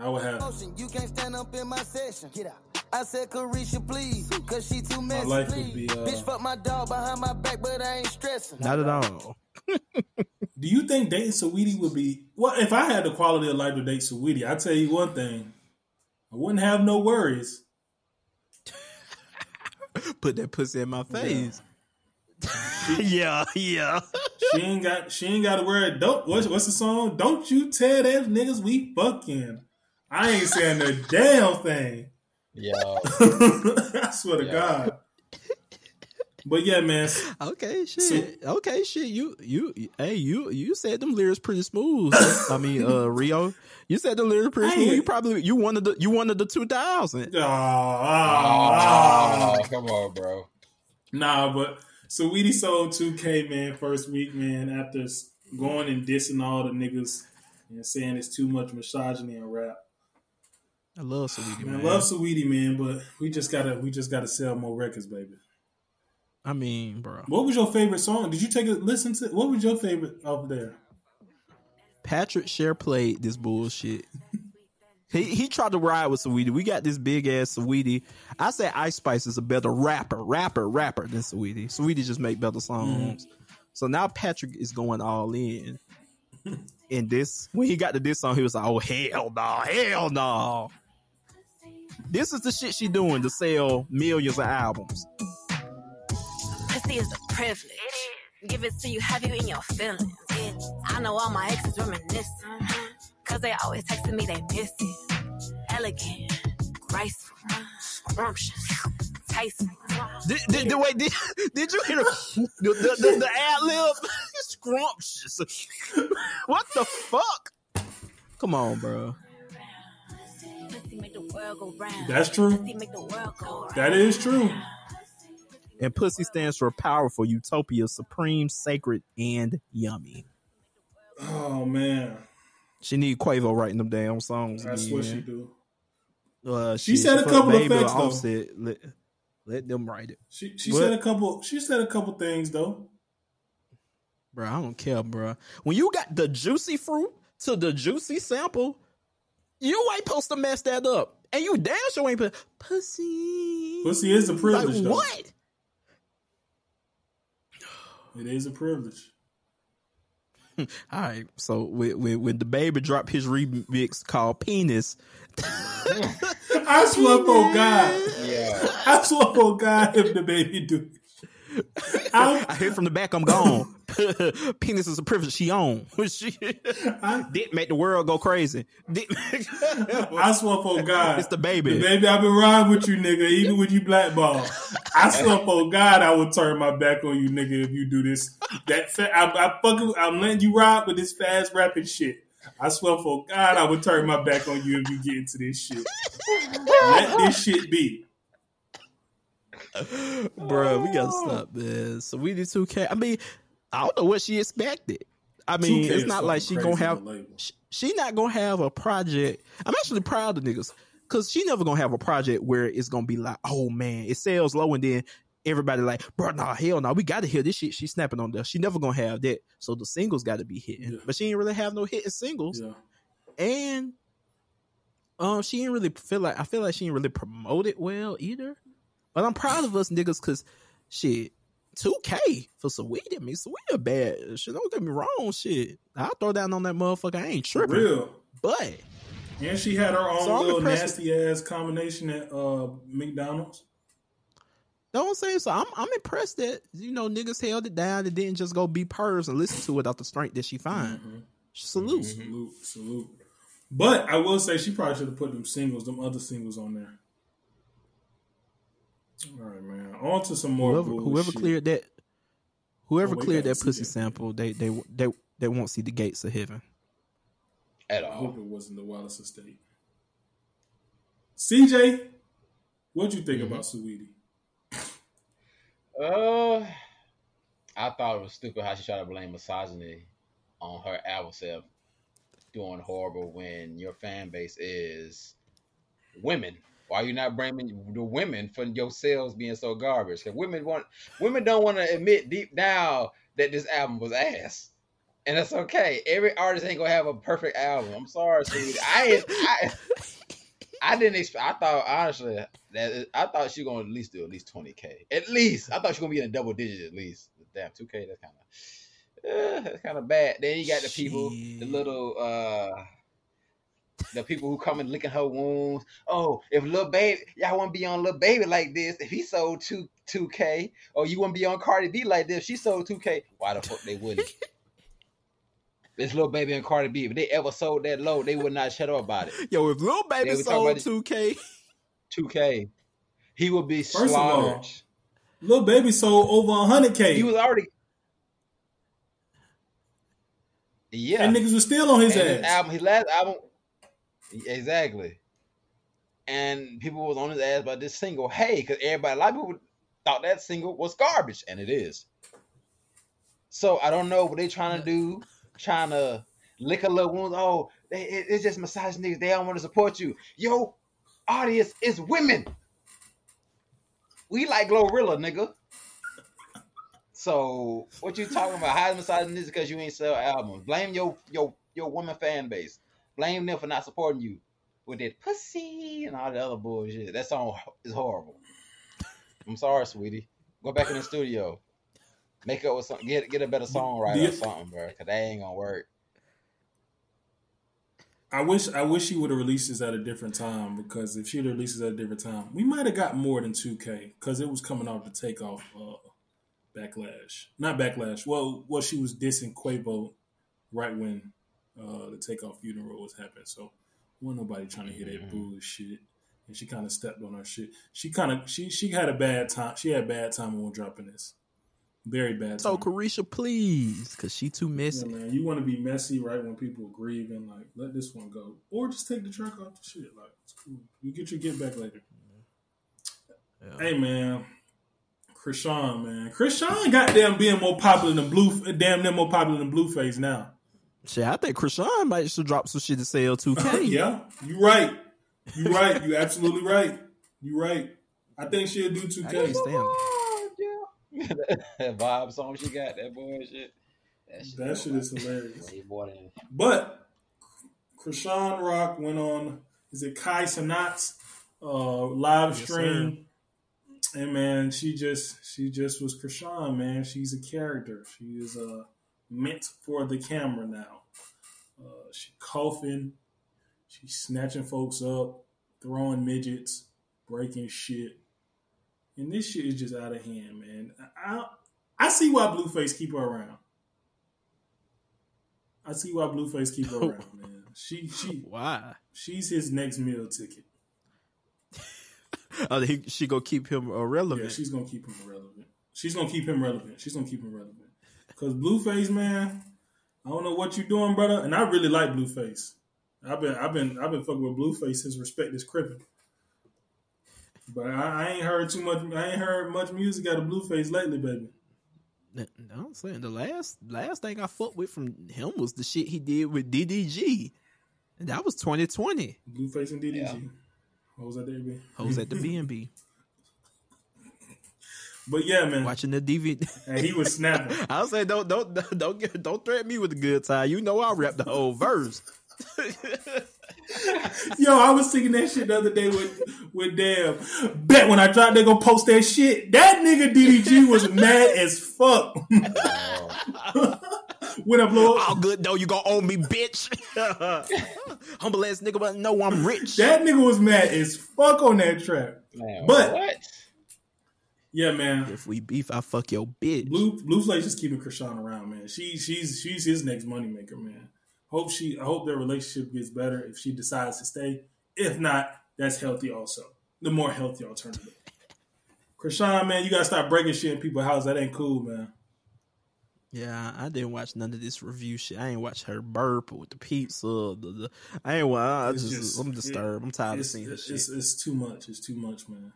I would have. You can't stand up in my session. Get out. I said, Chrisean, please, cause she too messy. My life would be, uh, Bitch, fuck my dog behind my back, but I ain't stressing. Not at all. Do you think dating Sweetie would be well? If I had the quality of life to date Sweetie, I tell you one thing, I wouldn't have no worries. Put that pussy in my face. yeah, yeah. She ain't got she ain't got to worry. Don't what's what's the song? Don't you tell them niggas we fucking. I ain't saying a damn thing. Yeah. I swear to Yeah. God. But yeah, man. Okay, shit. okay, shit. You, you, hey, you, you said them lyrics pretty smooth. I mean, uh, Rio, you said the lyrics pretty smooth. You probably you wanted the you wanted the two thousand. Oh, oh, oh, come on, bro. Nah, but Sweetie sold 2K, man, first week, man, after going and dissing all the niggas and saying it's too much misogyny in rap. I love Sweetie, Man, I love Sweetie, man, but we just gotta we just gotta sell more records, baby. I mean, bro. What was your favorite song? Did you take a listen to? What was your favorite off there? Patrick Share played this bullshit. He he tried to ride with Sweetie. We got this big ass Sweetie. I say Ice Spice is a better rapper, rapper, rapper than Sweetie. Sweetie just make better songs. Mm-hmm. So now Patrick is going all in. In this, when he got to this song, he was like, "Oh hell no, hell no." This is the shit she doing to sell millions of albums. Pussy is a privilege. Give it to you, have you in your feelings. Yeah. I know all my exes reminiscing. Mm-hmm. Cause they always texting me they miss it. Elegant, graceful, scrumptious, tasteful. Did, did, did- wait, did, did you hear the, the, the, the ad lib? Scrumptious. what the fuck? Come on, bro. Pussy make the world go round. That's true. Pussy make the world go round. That is true. And pussy stands for powerful, utopia, supreme, sacred, and yummy. Oh man, She need Quavo writing them damn songs. that's again. what she do. Uh, She shit, said a couple of things or though. Offset. Let, let them write it, She she said a couple. She said a couple things though. bro. I don't care, bro. When you got the juicy fruit to the juicy sample, you ain't supposed to mess that up. And you damn sure ain't put pussy. Pussy is a privilege, Like, what? It is a privilege. All right. So when, when, when the baby dropped his remix called Penis, I swear for God, Yeah. I swear for God, if the baby do, I, I hear from the back, I'm gone. Penis is a privilege she own. she I, didn't make the world go crazy. I swear for God, it's the baby. The baby, I've been riding with you, nigga, even with you blackball. I swear for God, I would turn my back on you, nigga, if you do this. That fa- I, I fucking, I'm letting you ride with this fast rapping shit. I swear for God, I would turn my back on you if you get into this shit. Let this shit be. Bro, we gotta stop, man. So we did 2K. I mean, I don't know what she expected. I mean, it's not like she gonna have on the label. she, she not gonna have a project. I'm actually proud of niggas because she never gonna have a project where it's gonna be like, oh man, it sells low and then everybody like, bro, nah, hell no, we gotta hear this shit. She's snapping on there. She never gonna have that. So the singles gotta be hitting, Yeah. but she ain't really have no hitting singles, Yeah. and um, she ain't really feel like I feel like she ain't really promote it well either. But I'm proud of us niggas because shit, Two K for Sweetie. I mean, Sweetie bad. Shit, don't get me wrong. Shit, I'll throw down on that motherfucker. I ain't tripping. real. But And she had her own So little nasty ass combination at uh, McDonald's. what I'm saying? So I'm I'm impressed that you know niggas held it down and didn't just go be purrs and listen to it out the strength that she find. Mm-hmm. Salute. Salute, salute. But I will say she probably should have put them singles, them other singles on there. All right, man. On to some more. Whoever whoever cleared that whoever Oh, cleared that pussy that. sample, they they they they won't see the gates of heaven. At all. I hope it wasn't the Wallace estate. CJ, what'd you think Mm-hmm. about Sweetie? Uh, I thought it was stupid how she tried to blame misogyny on her album self doing horrible when your fan base is women. Why are you not blaming the women for your sales being so garbage? Because women want women don't want to admit deep down that this album was ass, and that's okay. Every artist ain't gonna have a perfect album. I'm sorry, sweetie. I I I didn't expect. I thought honestly that I thought she was gonna at least do at least twenty k. At least I thought she was gonna be in a double digit at least. Damn, two k. That's kind of uh, that's kind of bad. Then you got the people, the little uh the people who come and licking her wounds. Oh, if little baby, y'all want to be on Lil Baby like this? If he sold two two k, or you want to be on Cardi B like this? She sold two k. Why the fuck they wouldn't? this Lil Baby and Cardi B, if they ever sold that low, they would not shut up about it. Yo, if Lil Baby Yeah, sold two K, Two k, he would be First of all, Lil Baby sold over hundred k. he was already. Yeah, and niggas was still on his and ass. his album, his last album, exactly. And people was on his ass about this single. Hey, because everybody, a lot of people thought that single was garbage, and it is. So I don't know what they trying to do, trying to lick a little wounds. Oh, they, it- it's just massage niggas. They don't want to support you. Yo, audience is women. We like Glorilla, nigga. So what you talking about? How massaging this because you ain't sell albums? Blame your your your woman fan base. Blame them for not supporting you with that pussy and all the other bullshit. That song is horrible. I'm sorry, sweetie. Go back in the studio. Make up with some get get a better songwriter or something, bro. Cause that ain't gonna work. I wish I wish she would have released this at a different time because if she would have released this at a different time, we might have got more than two K because it was coming off the takeoff uh, backlash, not backlash. Well, well, she was dissing Quavo right when uh, the takeoff funeral was happening, so wasn't nobody trying to hear that bullshit. And she kind of stepped on her shit. She kind of she she had a bad time. She had a bad time when dropping this. Very bad. so. Chrisean, please, cause she too Yeah, messy. man. You want to be messy right when people are grieving. Like, let this one go, or just take the track off the shit. Like, it's cool. You get your get back later. Hey, man. Chrisean, man. Chrisean, goddamn, being more popular than Blue. Damn, near more popular than Blueface now. Shit, I think Chrisean might should drop some shit to sell two K. yeah, you right. You right. You absolutely right. You right. I think she'll do two I K. can't stand it. that vibe song she got, that boy shit. That shit is hilarious. Way more than But Chrisean Rock went on, is it Kai Cenat's uh, live Yes, stream? and man, she just she just was Chrisean, man. She's a character. She is uh, meant for the camera now. Uh, she coughing, she's snatching folks up, throwing midgets, breaking shit. And this shit is just out of hand, man. I I see why Blueface keep her around. I see why Blueface keep her around, man. She she Why? she's his next meal ticket. Oh, he, she gonna keep him irrelevant. Yeah, she's gonna keep him relevant. She's gonna keep him relevant. She's gonna keep him relevant. Cause Blueface, man, I don't know what you doing, brother. And I really like Blueface. I've been I've been I've been fucking with Blueface since Respect is Crippin'. But I, I ain't heard too much I ain't heard much music out of Blueface lately, baby. No, I'm saying the last last thing I fucked with from him was the shit he did with DDG, and that was 2020. Blueface and DDG. What was that there, baby? Hoes at the B and B But yeah, man. watching the DVD. And he was snapping. I was saying don't don't don't get, don't threaten me with a good time. You know I rap the whole verse. Yo, I was singing that shit the other day with with Damn. Bet when I dropped, they gonna post that shit. That nigga DDG was mad as fuck. when I blow up, All good though, you gonna owe me, bitch. Humble ass nigga, but no, I'm rich. that nigga was mad as fuck on that track. Man, But- what? Yeah, man. If we beef, I fuck your bitch. Blue Blueface's just keeping Chrisean around, man. She she's she's his next moneymaker, man. Hope she I hope their relationship gets better if she decides to stay. If not, that's healthy also. The more healthy alternative. Chrisean, man, you gotta stop breaking shit in people's house. That ain't cool, man. Yeah, I didn't watch none of this review shit. I ain't watch her burp with the pizza. The, the, I ain't. I just, just- I'm disturbed. I'm tired of seeing this it's, shit. it's, too much. It's too much, man.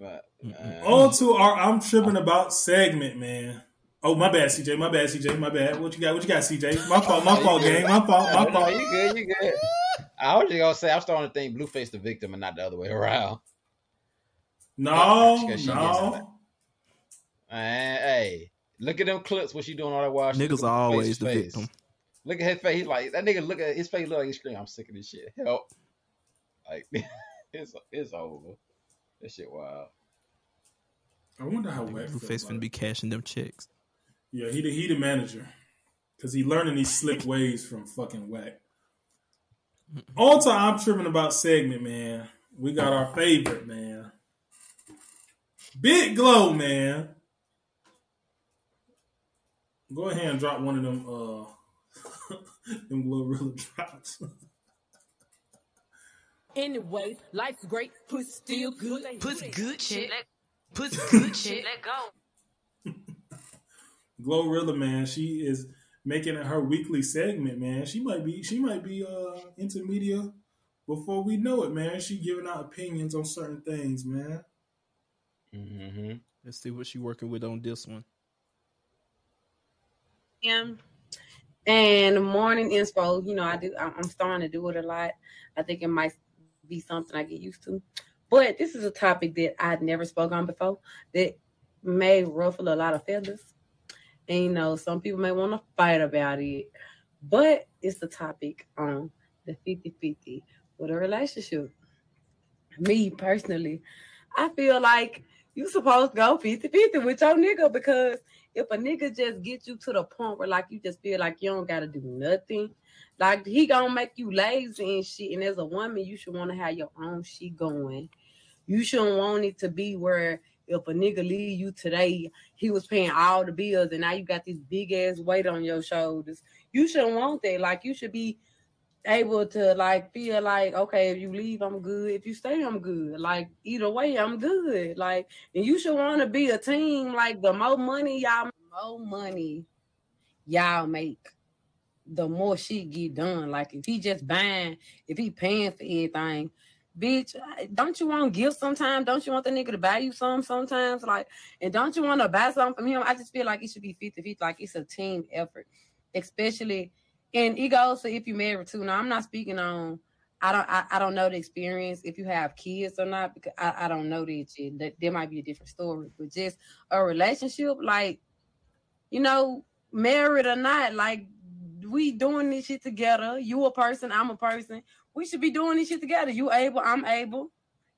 But, man. Uh, On to our I'm tripping about segment, man. Oh, my bad, CJ. My bad, CJ. My bad. What you got? What you got, CJ? My fault. My fault, gang. My fault. My No, no, fault. you good, you good. I was just gonna say I'm starting to think Blueface the victim and not the other way around. No, Because she gets no. Man, hey, look at them clips. What she doing all that while Niggas are always the face. victim. Look at his face. He's like that nigga. Look at his face. Look like he's screaming. I'm sick of this shit. Help! Like it's it's over. This shit wild. I wonder how wet. Blueface finna be cashing them checks. Yeah, he the he the manager because he learning these slick ways from fucking whack. On to I'm tripping about segment, man. We got our favorite man, Big Glo, man. Go ahead and drop one of them uh them Glorilla drops. Anyways, life's great, pussy still good. Pussy good shit. Pussy good shit. Let go. Glorilla, man, she is making it her weekly segment, man. She might be she might be uh into media before we know it, man. She giving out opinions on certain things, man. Mm-hmm. Let's see what she working with on this one. am. And morning inspo, you know, I do. I'm I'm starting to do it a lot. I think it might be something I get used to. But this is a topic that I'd never spoke on before that may ruffle a lot of feathers. And you know, some people may want to fight about it, but it's the topic on the 50-50 with a relationship. Me personally, I feel like you supposed to go 50-50 with your nigga because if a nigga just get you to the point where like you just feel like you don't gotta do nothing, like he gonna make you lazy and shit. And as a woman, you should want to have your own shit going. You shouldn't want it to be where if a nigga leave you today, he was paying all the bills and now you got this big ass weight on your shoulders. You shouldn't want that. Like you should be able to like feel like okay if you leave i'm good if you stay i'm good like either way i'm good like and you should want to be a team like the more money y'all more money y'all make the more shit get done like if he just buying if he paying for anything bitch don't you want gifts sometimes don't you want the nigga to buy you some sometimes like and don't you want to buy something from him i just feel like it should be 50 50 like it's a team effort especially and it goes to if you married too. Now I'm not speaking on. I don't. I, I don't know the experience if you have kids or not because I, I don't know that yet. That there might be a different story, but just a relationship, like you know, married or not, like we doing this shit together. You a person, I'm a person. We should be doing this shit together. You able, I'm able.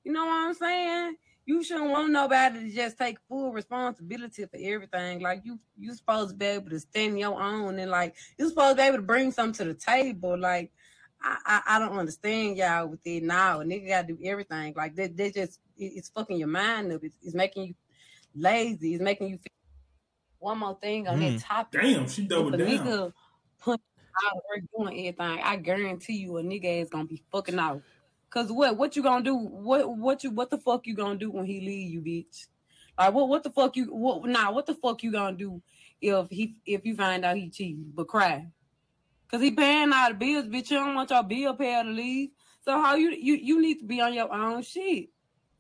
You know what I'm saying? You shouldn't want nobody to just take full responsibility for everything. Like you, you supposed to be able to stand your own and like you supposed to be able to bring something to the table. Like I, I, I don't understand y'all with it now. A nigga gotta do everything. Like they, they just it- it's fucking your mind up. It's, it's making you lazy. It's making you feel. One more thing on Mm. that topic. Damn, she doubled down. Nigga put out doing everything. I guarantee you, a nigga is gonna be fucking out. Cause what? What you gonna do? What? What you? What the fuck you gonna do when he leave you, bitch? Like what? What the fuck you? What? Nah. What the fuck you gonna do if he? If you find out he cheating, but cry. Cause he paying all the bills, bitch. You don't want your bill payer to leave. So how you you you need to be on your own shit.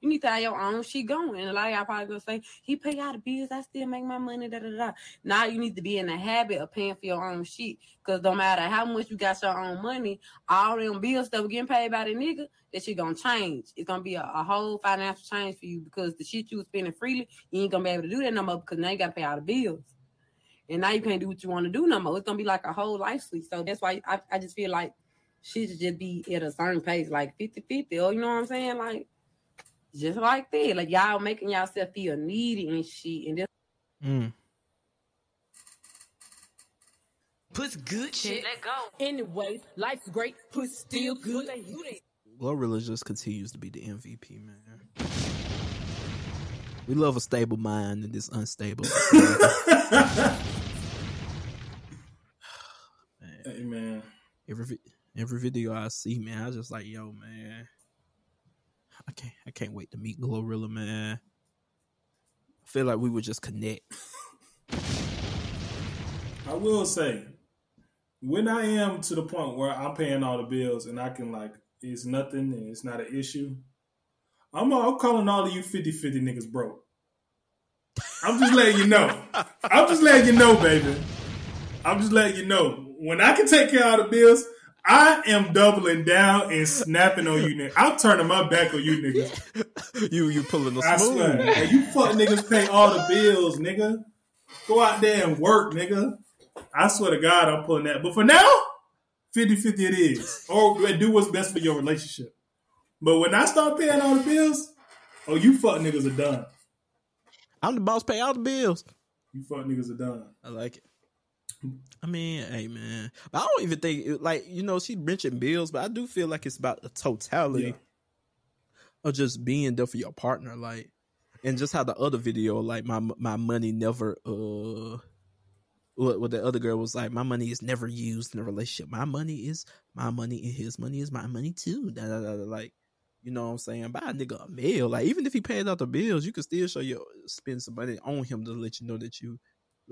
You need to have your own shit going. And a lot of y'all probably gonna say, he pay all the bills, I still make my money, da da da. Now you need to be in the habit of paying for your own shit. Cause no matter how much you got your own money, all them bills that were getting paid by the nigga, that shit gonna change. It's gonna be a, a whole financial change for you because the shit you was spending freely, you ain't gonna be able to do that no more because now you gotta pay all the bills. And now you can't do what you want to do no more. It's gonna be like a whole life switch. So that's why I, I just feel like she should just be at a certain pace, like 50-50, or you know what I'm saying? Like just like that. Like y'all making yourself feel needy and shit. And this Mm. Puss good shit. Let go. Anyways, life's great. Puss still good. Glorilla just continues to be the MVP, man. We love a stable mind in this unstable. Hey man, every every video I see, man, I just like, yo, man, I can't I can't wait to meet Glorilla, man. I feel like we would just connect. I will say, when I am to the point where I'm paying all the bills and I can like, it's nothing and it's not an issue. I'm, I'm calling all of you 50-50 niggas broke. I'm just letting you know. I'm just letting you know, baby. I'm just letting you know. When I can take care of the bills, I am doubling down and snapping on you niggas. I'm turning my back on you niggas. you you pulling the I smooth. swear. Hey, you fuck niggas pay all the bills, nigga. Go out there and work, nigga. I swear to God, I'm pulling that. But for now, 50 50 it is. Or do what's best for your relationship. But when I start paying all the bills, oh, you fuck niggas are done. I'm the boss, pay all the bills. You fuck niggas are done. I like it. I mean, hey man, but I don't even think like you know she mentioned bills, but I do feel like it's about the totality Yeah. of just being there for your partner, like, and just how the other video, like my my money never, uh, what what the other girl was like, my money is never used in a relationship. My money is my money, and his money is my money too. Da, da, da, da, like, you know what I'm saying? Buy a nigga a meal, like even if he paid out the bills, you could still show your spend some money on him to let you know that you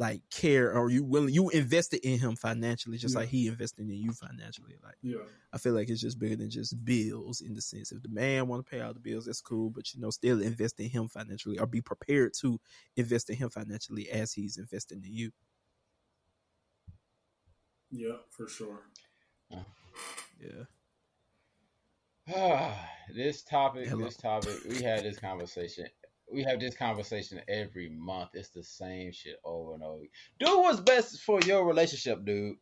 like care or you willing you invested in him financially just Yeah. like he invested in you financially like Yeah. i feel like it's just bigger than just bills in the sense if the man want to pay all the bills that's cool but you know still invest in him financially or be prepared to invest in him financially as he's investing in you Yeah, for sure. yeah this topic, Hello. this topic, we had this conversation. We have this conversation every month. It's the same shit over and over. Do what's best for your relationship, dude.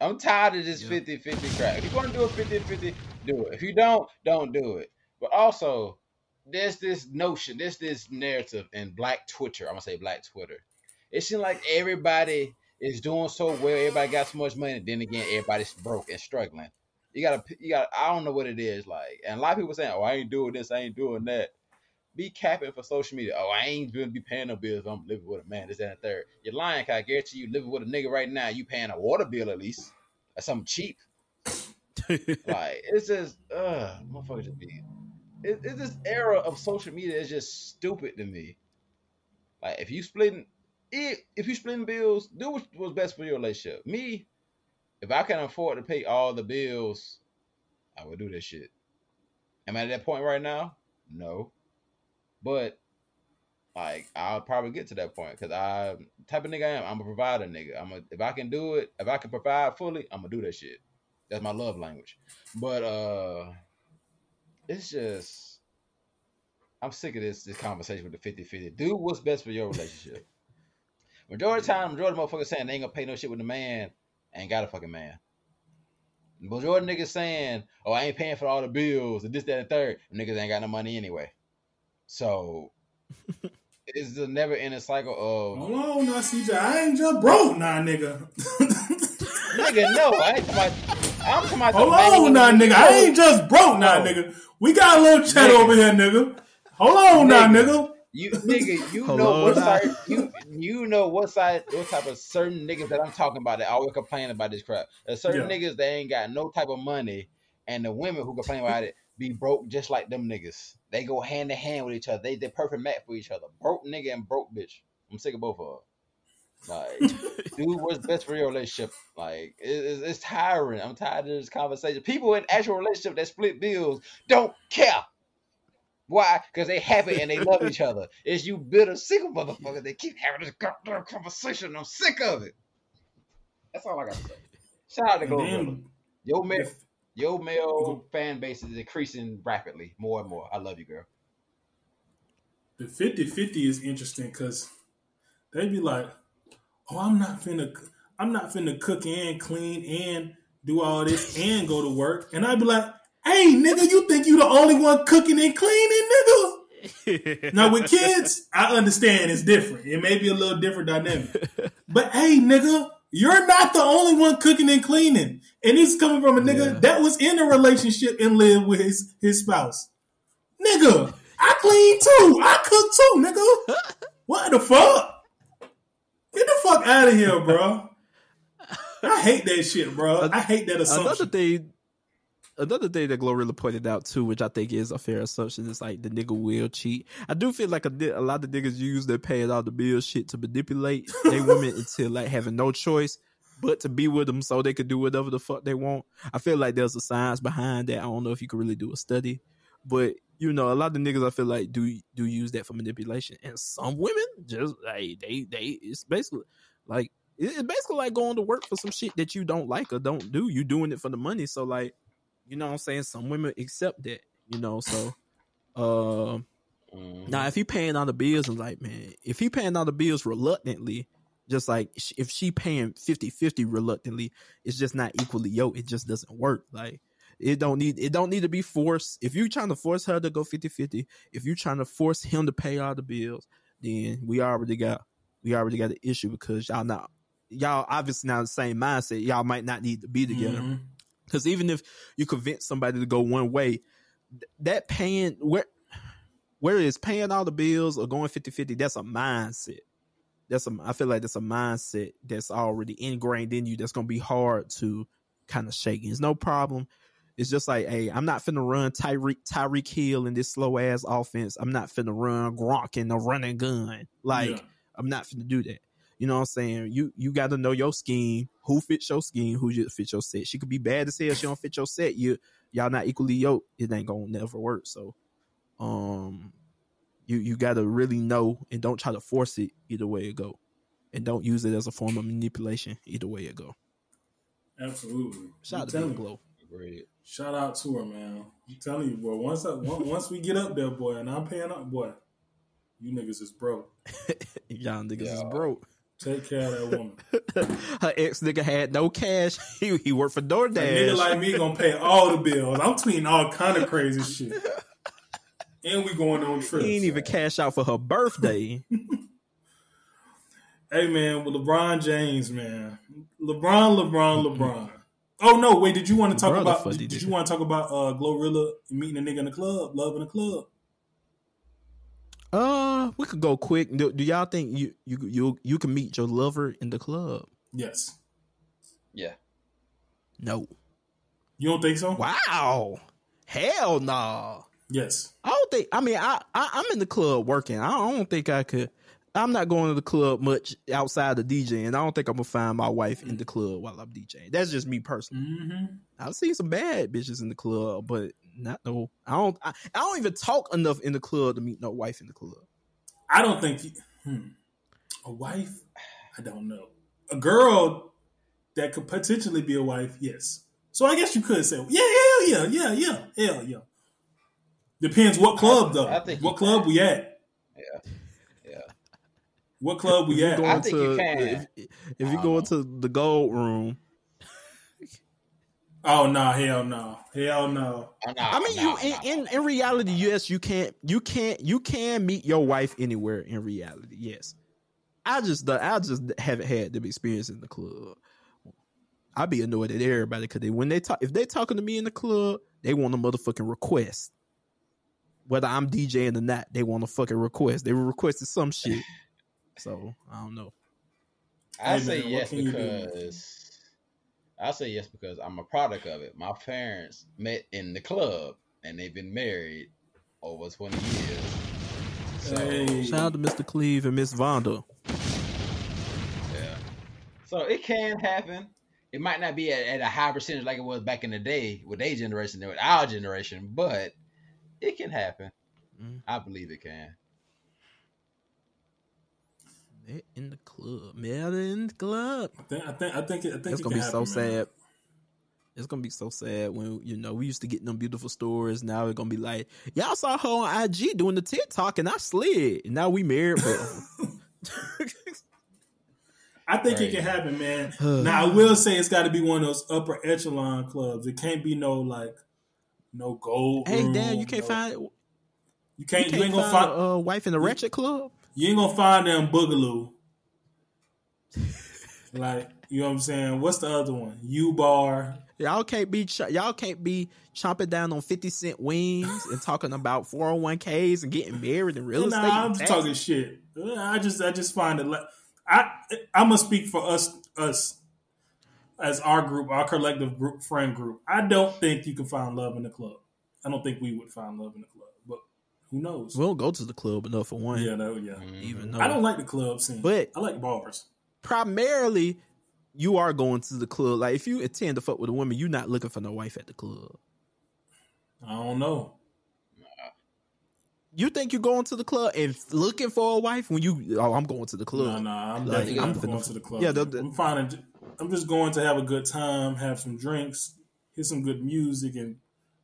I'm tired of this 50 50 crap. If you want to do a 50 50, do it. If you don't, don't do it. But also, there's this notion, there's this narrative in black Twitter. I'm going to say black Twitter. It seems like everybody is doing so well. Everybody got so much money. Then again, everybody's broke and struggling. You gotta, you got. to I don't know what it is like, and a lot of people saying, "Oh, I ain't doing this, I ain't doing that." Be capping for social media. Oh, I ain't gonna be paying no bills. I'm living with a man. This, that, and the third. You're lying. Cause I guarantee you, living with a nigga right now, you paying a water bill at least. That's something cheap. like it's just, uh, motherfucker just be. It, it's this era of social media is just stupid to me. Like if you splitting, if, if you splitting bills, do what- what's best for your relationship. Me, if I can afford to pay all the bills, I would do this shit. Am I at that point right now? No. But like I'll probably get to that point because I type of nigga I am. I'm a provider nigga. I'm a if I can do it, if I can provide fully, I'm gonna do that shit. That's my love language. But uh it's just I'm sick of this this conversation with the 50-50. Do what's best for your relationship. Majority of the time, majority of motherfuckers saying they ain't gonna pay no shit with the man, ain't got a fucking man. Majority of niggas saying, oh, I ain't paying for all the bills and this, that, and third. Niggas ain't got no money anyway. So it's a never ending cycle of Hold on now, CJ. I ain't just broke now, nigga. nigga, no, I ain't talking about I'm talking about Hold on now, who- nigga. I ain't just broke now, No. nigga. We got a little chat Nigga. over here, nigga. Hold on now, Nigga. nigga. You nigga, you Hold know what now. side you you know what side what type of certain niggas that I'm talking about that always complain about this crap. There's certain Yeah. niggas that ain't got no type of money, and the women who complain about it be broke just like them niggas. They go hand in hand with each other. They they perfect match for each other. Broke nigga and broke bitch. I'm sick of both of them. Like, do what's best for your relationship. Like, it, it's, it's tiring. I'm tired of this conversation. People in actual relationship that split bills don't care. Why? Because they happy and they love each other. It's you bitter, single motherfuckers They keep having this goddamn conversation. I'm sick of it. That's all I got to say. Shout out to And Go then Your male, your male mm-hmm. fan base is increasing rapidly, more and more. I love you, girl. the 50-50 is interesting because they'd be like, "Oh, I'm not finna, I'm not finna cook and clean and do all this, and go to work, and I'd be like, "Hey, nigga, you think you the only one cooking and cleaning, nigga?" now with kids, I understand it's different. It may be a little different dynamic, but hey, nigga, you're not the only one cooking and cleaning, and this is coming from a nigga Yeah. that was in a relationship and lived with his his spouse. Nigga, I clean too. I cook too, nigga. What the fuck? Get the fuck out of here, bro. I hate that shit, bro. I hate that assumption. Another thing, another thing that Glorilla pointed out too, which I think is a fair assumption, is like the nigga will cheat. I do feel like a, a lot of niggas use their paying all the bills shit to manipulate they women into like having no choice but to be with them so they could do whatever the fuck they want. I feel like there's a science behind that. I don't know if you could really do a study, but you know, a lot of niggas I feel like do do use that for manipulation, and some women just like they they it's basically like it's basically like going to work for some shit that you don't like or don't do. You doing it for the money, so like you know what I'm saying. Some women accept that, you know. So, um, Mm-hmm. now if he paying all the bills and like man, if he paying all the bills reluctantly, just like if she paying 50-50 reluctantly, it's just not equally yoked. It just doesn't work. Like it don't need it don't need to be forced. If you trying to force her to go 50-50, if you trying to force him to pay all the bills, then we already got we already got an issue because y'all not y'all obviously not the same mindset. Y'all might not need to be together. Mhm. Because even if you convince somebody to go one way, that paying where where is paying all the bills or going 50-50, that's a mindset. That's a I feel like that's a mindset that's already ingrained in you that's gonna be hard to kind of shake. It's no problem. It's just like, hey, I'm not finna run Tyreek Tyreek Hill in this slow ass offense. I'm not finna run Gronk in the running gun. Like, Yeah. I'm not finna do that. You know what I'm saying? You you got to know your scheme, who fits your scheme, who just fits your set. She could be bad as hell. She don't fit your set. You y'all not equally yoked. It ain't gonna never work. So, um, you you got to really know and don't try to force it either way it go, and don't use it as a form of manipulation either way it go. Absolutely. Shout I'm out to telling Big. Glo. Agreed. Shout out to her, man. I'm telling you, boy. Once I, once once we get up there, boy, and I'm paying up, boy, you niggas is broke. Y'all niggas is broke. Take care of that woman. Her ex nigga had no cash. He, he worked for A DoorDash. nigga like me gonna pay all the bills. I'm tweeting all kind of crazy shit. And we going on trips. he ain't even cash out for her birthday. Hey man, with LeBron James, man. LeBron, LeBron, LeBron. Oh no, wait, did you want to talk Brother about did, did you want to talk about uh Glorilla meeting a nigga in the club, love in the club? Uh, we could go quick. Do, do y'all think you you you you can meet your lover in the club? Yes. Yeah. No. You don't think so? Wow. Hell no. Yes. I don't think. I mean, I, I I'm in the club working. I don't think I could. I'm not going to the club much outside of DJing. I don't think I'm gonna find my wife in the club while I'm DJing. That's just me personally. Mm-hmm. I've seen some bad bitches in the club, but not no. I don't. I, I don't even talk enough in the club to meet no wife in the club. I don't think he- hmm. a wife. I don't know. A girl that could potentially be a wife. Yes. So I guess you could say, yeah, yeah, yeah, yeah, yeah, hell yeah. Depends what club though. I think what you club we at? Yeah. Yeah. What club we at? you I think to you can. if, if you go into the gold room, Oh no, hell no, hell no. Oh, nah, I mean, nah, you nah, in, in in reality, yes, you can't, you can't, you can meet your wife anywhere in reality. Yes, I just, I just haven't had the experience in the club. I'd be annoyed at everybody because they, when they talk, if they talking to me in the club, they want a motherfucking request. Whether I'm DJing or not, they want a fucking request. They were requested some shit. So I don't know. I Hey, say man, yes can you do? because I say yes because I'm a product of it. My parents met in the club and they've been married over 20 years. So, Hey. Shout out to Mr. Cleve and Miss Vonda. yeah. So it can happen. It might not be at, at a high percentage like it was back in the day with their generation and with our generation, but it can happen. Mm. I believe it can. Met in the club. Met in the club. I think I think I think it, I think It's it gonna can be so man. sad. It's gonna be so sad when you know we used to get them beautiful stories. Now it's gonna be like y'all saw her on IG doing the TikTok and I slid. And now we married. But I think it can happen, man. now I will say it's got to be one of those upper echelon clubs. It can't be no like no gold. Hey, room, damn, you can't no- find. You can't. You, can't ain't gonna find find. a uh, wife in the Ratchet Club. You ain't gonna find them Boogaloo. like you know what I'm saying? What's the other one? U Bar. Y'all can't be ch- y'all can't be chomping down on fifty cent wings and talking about four hundred one ks and getting married in real estate. Nah, I'm just talking shit. I just I just find it like I I'm gonna speak for us us as our group, our collective group friend group. I don't think you can find love in the club. I don't think we would find love in the club, who knows? We don't go to the club enough for one. yeah, no, yeah. even mm-hmm. though I don't like the club scene, But- I like bars. primarily you are going to the club. Like if you intend to fuck with a woman, you're not looking for no wife at the club. I don't know. You think you're going to the club and looking for a wife when you? Oh, I'm going to the club. No, no, I'm Like, definitely I'm going finna- to the club. Yeah, Yeah, the- the- I'm finding. I'm just going to have a good time, have some drinks, hear some good music, and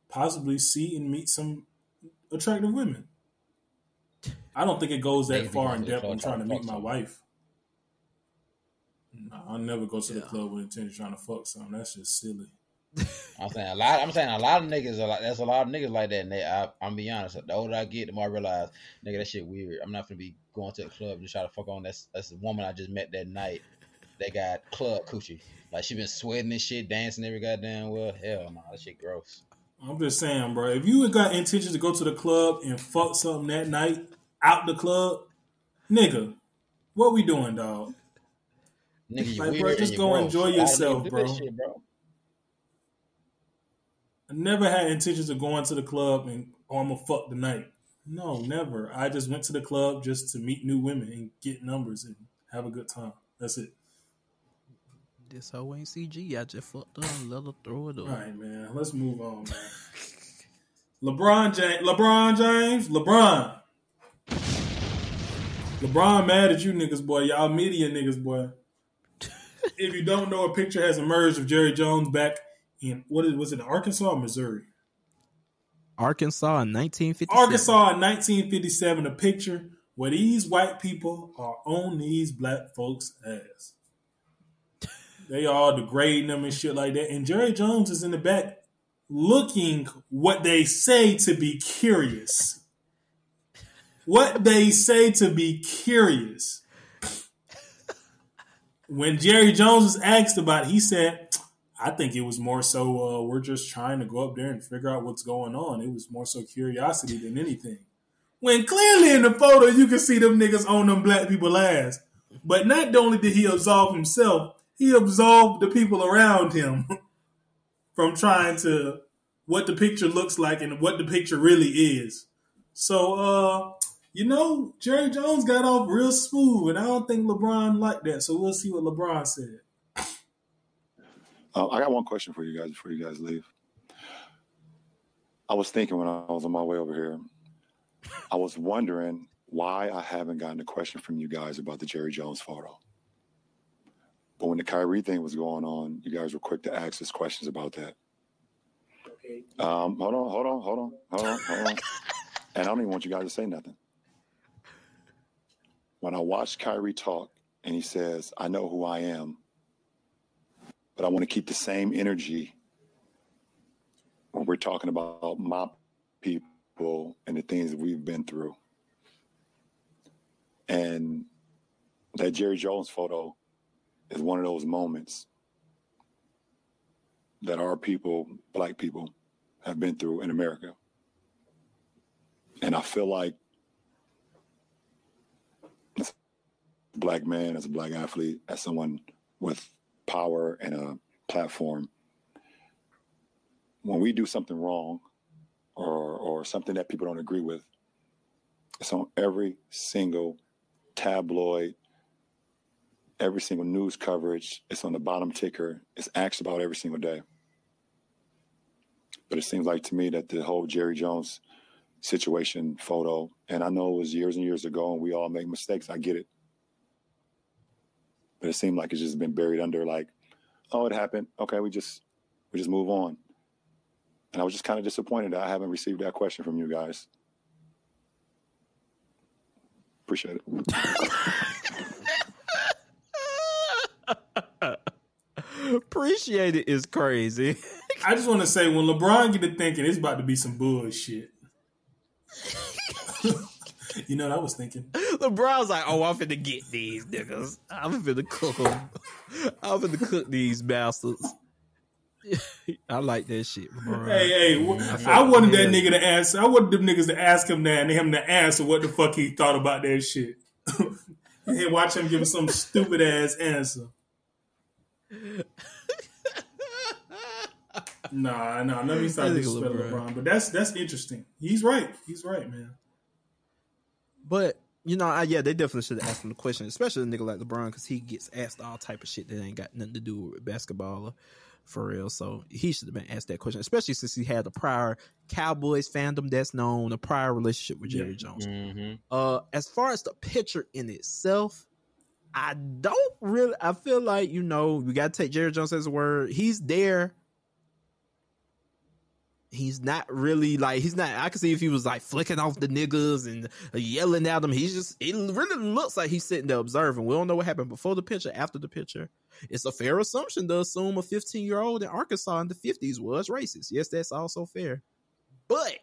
possibly see and meet some attractive women. I don't think it goes that far in depth on trying to meet my wife. No, I'll never go to the club with intention trying to fuck something. That's just silly. I'm saying a lot. I'm saying a lot of niggas are like. There's a lot of niggas like that. And they, I, I'm be honest. The older I get, the more I realize, nigga, that shit weird. I'm not gonna be going to the club and try to fuck on. That's that's the woman I just met that night. They got club coochie. Like she been sweating and shit, dancing every goddamn well. Hell no, that shit gross. I'm just saying, bro. If you got intentions to go to the club and fuck something that night out the club, nigga, what we doing, dog? Nigga, you Like, bro, just go enjoy yourself, even do that bro. shit, bro. I never had intentions of going to the club and oh, I'm gonna fuck tonight. No, never. I just went to the club just to meet new women and get numbers and have a good time. That's it. This hoe ain't CG. I just fucked and let her throw it up. All right, man. Let's move on, man. LeBron James. LeBron James. LeBron. LeBron mad at you niggas, boy. Y'all media niggas, boy. if you don't know, a picture has emerged of Jerry Jones back in what is was it Arkansas or Missouri? Arkansas in 1957. Arkansas in 1957, a picture where these white people are on these black folks' ass. They all degrading them and shit like that. And Jerry Jones is in the back looking what they say to be curious. What they say to be curious. When Jerry Jones was asked about it, he said, I think it was more so uh, we're just trying to go up there and figure out what's going on. It was more so curiosity than anything. When clearly in the photo you can see them niggas on them black people ass. But not only did he absolve himself, he absolved the people around him from trying to what the picture looks like and what the picture really is. So uh you know, Jerry Jones got off real smooth, and I don't think LeBron liked that. So we'll see what LeBron said. Uh, I got one question for you guys before you guys leave. I was thinking when I was on my way over here, I was wondering why I haven't gotten a question from you guys about the Jerry Jones photo. But when the Kyrie thing was going on, you guys were quick to ask us questions about that. Okay. Um, hold on, hold on, hold on, hold on, hold on. And I don't even want you guys to say nothing. When I watched Kyrie talk and he says, I know who I am, but I want to keep the same energy when we're talking about my people and the things that we've been through. And that Jerry Jones photo is one of those moments that our people, black people, have been through in America. And I feel like as a black man, as a black athlete, as someone with power and a platform, when we do something wrong or or something that people don't agree with, it's on every single tabloid, every single news coverage. It's on the bottom ticker. It's asked about every single day. But it seems like to me that the whole Jerry Jones situation photo, and I know it was years and years ago, and we all make mistakes. I get it. But it seemed like it's just been buried under like, oh, it happened. Okay, we just we just move on. And I was just kind of disappointed that I haven't received that question from you guys. Appreciate it. Appreciate it is crazy. I just want to say when LeBron get to thinking, it's about to be some bullshit. you know what I was thinking? LeBron's like, oh, I'm finna get these niggas. I'm finna cook them. I'm finna cook these bastards. I like that shit, LeBron. Hey, hey, I I wanted that nigga to answer. I wanted them niggas to ask him that and him to answer what the fuck he thought about that shit. and watch him give us some stupid ass answer. Nah, nah, let me stop That nigga disrespecting LeBron. LeBron. But that's that's interesting. He's right. He's right, man. But you know, I, yeah, they definitely should have asked him the question, especially a nigga like LeBron, because he gets asked all type of shit that ain't got nothing to do with basketball, or, for real. So he should have been asked that question, especially since he had a prior Cowboys fandom that's known, a prior relationship with Jerry Jones. Mhm. Uh, as far as the picture in itself, I don't really. I feel like you know you got to take Jerry Jones as a word. He's there. He's not really like he's not. I can see if he was like flicking off the niggas and yelling at them. He's just. It really looks like he's sitting there observing. We don't know what happened before the picture, after the picture. It's a fair assumption to assume a 15 year old in Arkansas in the 50s was racist. Yes, that's also fair. But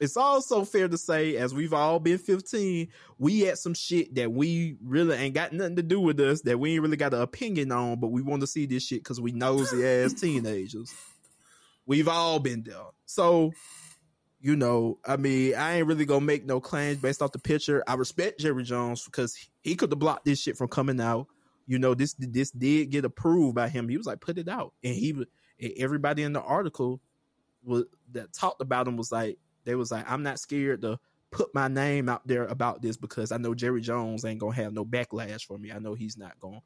it's also fair to say, as we've all been 15, we had some shit that we really ain't got nothing to do with us, that we ain't really got an opinion on, but we want to see this shit because we nosy ass teenagers. We've all been there. So, you know, I mean, I ain't really gonna make no claims based off the picture. I respect Jerry Jones because he could have blocked this shit from coming out. You know, this this did get approved by him. He was like, put it out, and he and everybody in the article was that talked about him was like, they was like, I'm not scared to put my name out there about this because I know Jerry Jones ain't gonna have no backlash for me. I know he's not gonna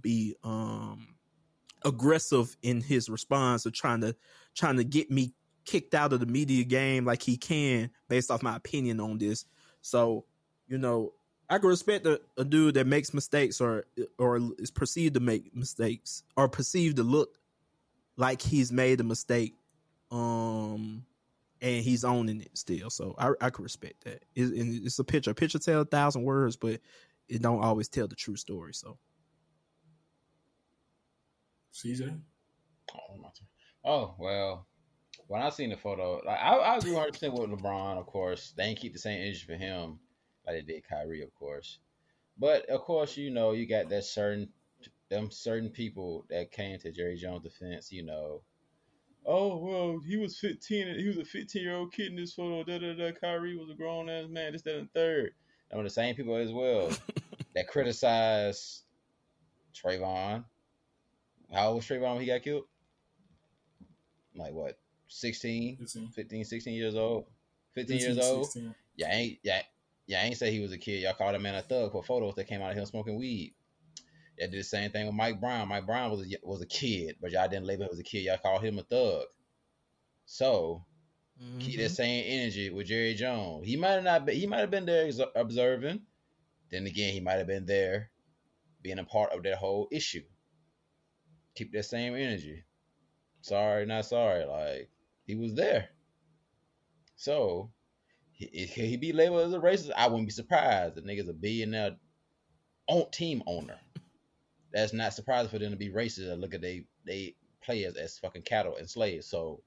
be um aggressive in his response of trying to trying to get me kicked out of the media game like he can based off my opinion on this. So, you know, I can respect a, a dude that makes mistakes or or is perceived to make mistakes or perceived to look like he's made a mistake. Um and he's owning it still. So I I can respect that. It, and it's a picture. A picture tell a thousand words, but it don't always tell the true story. So CJ. Oh. Oh, well, when I seen the photo, like I, I agree 100 percent with LeBron. Of course, they ain't keep the same energy for him like they did Kyrie, of course. But of course, you know, you got that certain them certain people that came to Jerry Jones' defense. You know, oh well, he was 15. He was a 15 year old kid in this photo. Da da da. Kyrie was a grown ass man. This that and third. I'm the same people as well that criticize Trayvon. How old was Trayvon when he got killed? Like what? 16, 15, 16 years old. 15 years 15, old. 16. Yeah, ain't yeah, yeah, ain't say he was a kid. Y'all called a man a thug for photos that came out of him smoking weed. Y'all did the same thing with Mike Brown. Mike Brown was a, was a kid, but y'all didn't label him as a kid. Y'all called him a thug. So keep that mm-hmm. same energy with Jerry Jones. He might have not been, he might have been there ex- observing. Then again, he might have been there being a part of that whole issue. Keep that same energy. Sorry, not sorry. Like he was there. So he, can he be labeled as a racist? I wouldn't be surprised. The nigga's a billionaire own team owner. That's not surprising for them to be racist and look at they they players as fucking cattle and slaves. So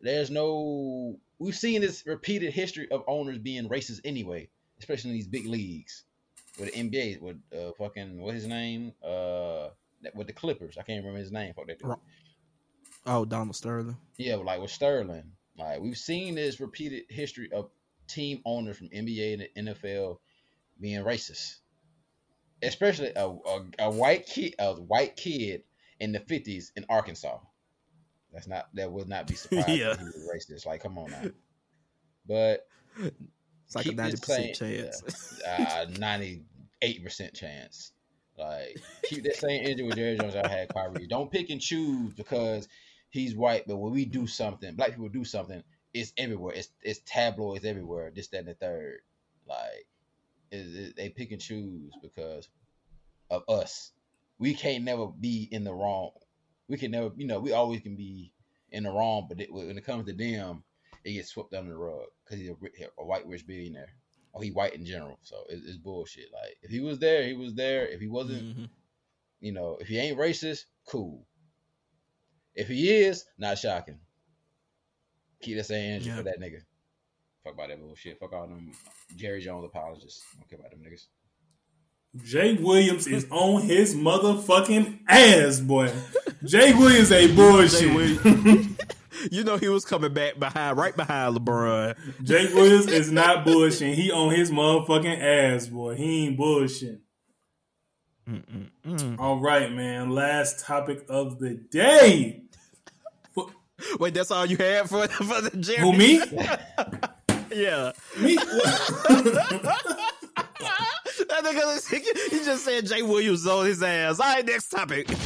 there's no we've seen this repeated history of owners being racist anyway, especially in these big leagues. With the NBA, with uh, fucking what's his name? Uh, with the Clippers, I can't remember his name. Fuck that dude. oh, Donald Sterling. Yeah, like with Sterling. Like we've seen this repeated history of team owners from NBA and the NFL being racist. Especially a, a, a white kid a white kid in the fifties in Arkansas. That's not that would not be surprised Yeah. he was racist. Like, come on now. But It's like a keep 90% chance. uh, ninety-eight percent chance. Like, keep that same energy with Jerry Jones. I had Kyrie. Don't pick and choose because he's white. But when we do something, black people do something, it's everywhere. It's it's tabloids everywhere. This, that, and the third. Like, it, it- they pick and choose because of us. We can't never be in the wrong. We can never, you know, we always can be in the wrong. But it, when it comes to them, it gets swept under the rug because he's a, a white rich billionaire. Or he white in general, so it's, it's bullshit. Like if he was there, he was there. If he wasn't, mm-hmm. You know, if he ain't racist, cool. If he is, not shocking. Keep that same energy Yeah. for that nigga. Fuck about that bullshit. Fuck all them Jerry Jones apologists. Don't care about them niggas. Jay Williams is on his motherfucking ass, boy. Jay Williams ain't bullshit. Jay Williams. you know he was coming back behind, right behind LeBron. Jay Williams is not bullshitting. He on his motherfucking ass, boy. He ain't bullshitting. All right, man. Last topic of the day. Wait, that's all you had for for the Jerry? Who me? Yeah. Me? That nigga, he just said Jay Williams on his ass. All right, next topic.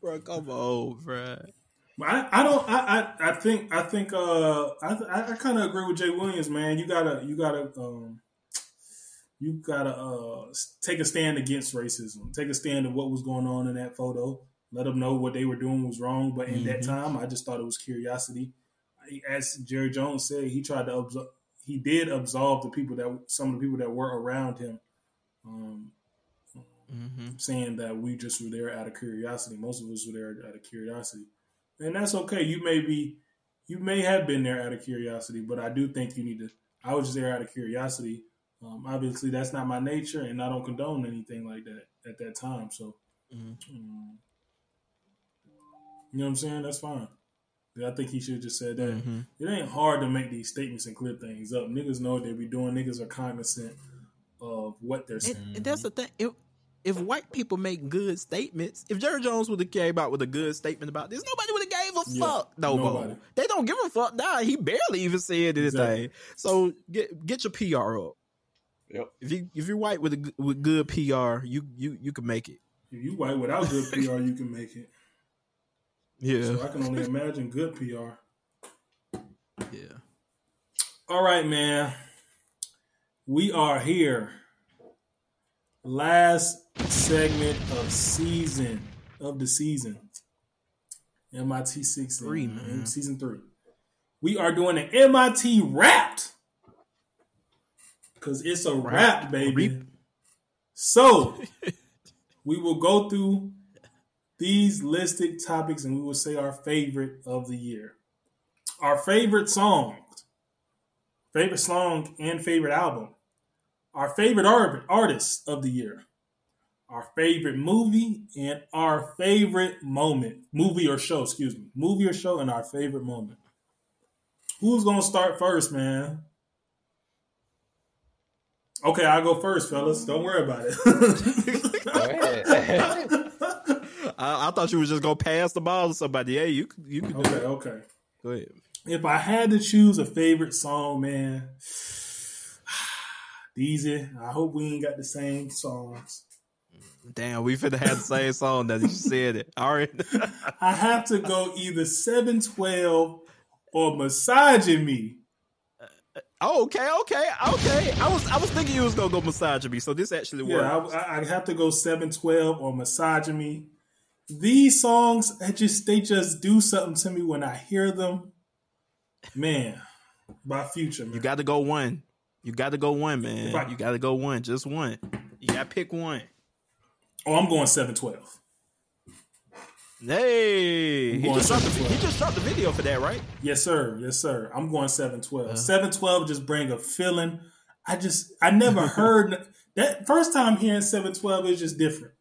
bro, come on, bro. I, I don't I, I I think I think uh I I, I kind of agree with Jay Williams, man. You gotta you gotta um you gotta uh take a stand against racism. Take a stand of what was going on in that photo. Let them know what they were doing was wrong. But in that Mhm. time, I just thought it was curiosity. As Jerry Jones said, he tried to absol- he did absolve the people that some of the people that were around him. Um, Mm-hmm. saying that we just were there out of curiosity. Most of us were there out of curiosity, and that's okay. You may be, you may have been there out of curiosity, but I do think you need to. I was just there out of curiosity. Um, obviously, that's not my nature, and I don't condone anything like that at that time. So, um, you know what I'm saying? That's fine. I think he should have just said that. Mhm. It ain't hard to make these statements and clear things up. Niggas know what they be doing. Niggas are cognizant of what they're saying. And, and that's the thing. If, if white people make good statements, if Jerry Jones would have came out with a good statement about this, nobody would have gave a Yeah, fuck. No, nobody. Bo. They don't give a fuck now. He barely even said anything. Exactly. So get get your PR up. Yep. If you if you're white with a, g- with good PR, you you you can make it. If you white without good PR, you can make it. Yeah. So I can only imagine good PR. Yeah. All right, man. We are here. Last segment of season of the season. MIT six Three, man. Mm, season three. We are doing an MIT Wrapped. Cause it's a wrap, baby. So we will go through these listed topics and we will say our favorite of the year. Our favorite songs, favorite song and favorite album, our favorite art- artist of the year, our favorite movie, and our favorite moment. Movie or show, excuse me. Movie or show and our favorite moment. Who's gonna start first, man? Okay, I'll go first, fellas. Don't worry about it. I, I thought you was just gonna pass the ball to somebody. Yeah, you could- you do Okay, it. okay. Go ahead. If I had to choose a favorite song, man, easy. I hope we ain't got the same songs. Damn, we finna have the same song that you said it. All right. I have to go either 712 or Massaging Me. Oh, okay, okay, okay. I was I was thinking you was gonna go massage me, so this actually Yeah, works. I, I, I have to go 712 or Massaging Me. These songs, I just they just do something to me when I hear them. Man, by future, man. You got to go one. You got to go one, man. I- you got to go one. Just one. You got to pick one. Oh, I'm going 712. Hey, I'm he just, dropped the, he just the video for that, right? Yes, sir. Yes, sir. I'm going 712. Uh-huh. 712 just bring a feeling. I just I never heard that first time hearing 712 is just different.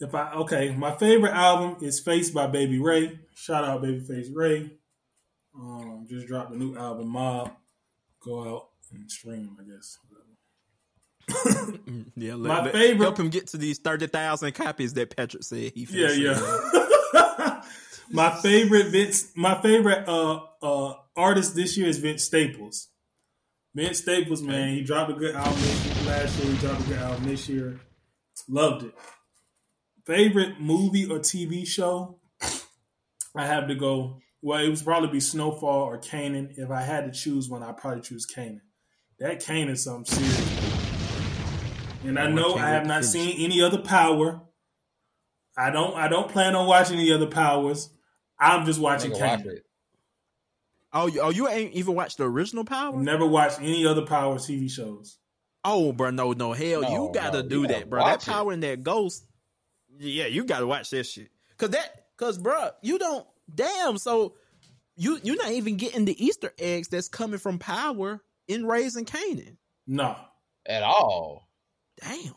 If I okay, my favorite album is Face by Baby Ray. Shout out Babyface Ray. Um, just dropped a new album, Mob. Go out and stream, I guess. Yeah, My let- let- favorite- Help him get to these thirty thousand copies that Patrick said he. Yeah, yeah. my favorite Vince, my favorite uh uh artist this year is Vince Staples. Vince Staples, man, he dropped a good album last year. He dropped a good album this year. Loved it. Favorite movie or TV show? I have to go. Well, it would probably be Snowfall or Kanan. If I had to choose one, I'd probably choose Kanan. That Kanan is something serious. And I know I have not seen any other Power. I don't. I don't plan on watching any other Powers. I'm just watching Nigga, watch Kanan. Oh, you- oh, you ain't even watched the original Power? Never watched any other Power TV shows. Oh, bro, no, no, hell, No, you gotta no, do you that, bro. That watch it. Power and that Ghost, yeah, you gotta watch that shit. Cause that, cause, bro, you don't. Damn, so you you're not even getting the Easter eggs that's coming from Power in Raising Kanan. No. At all. Damn.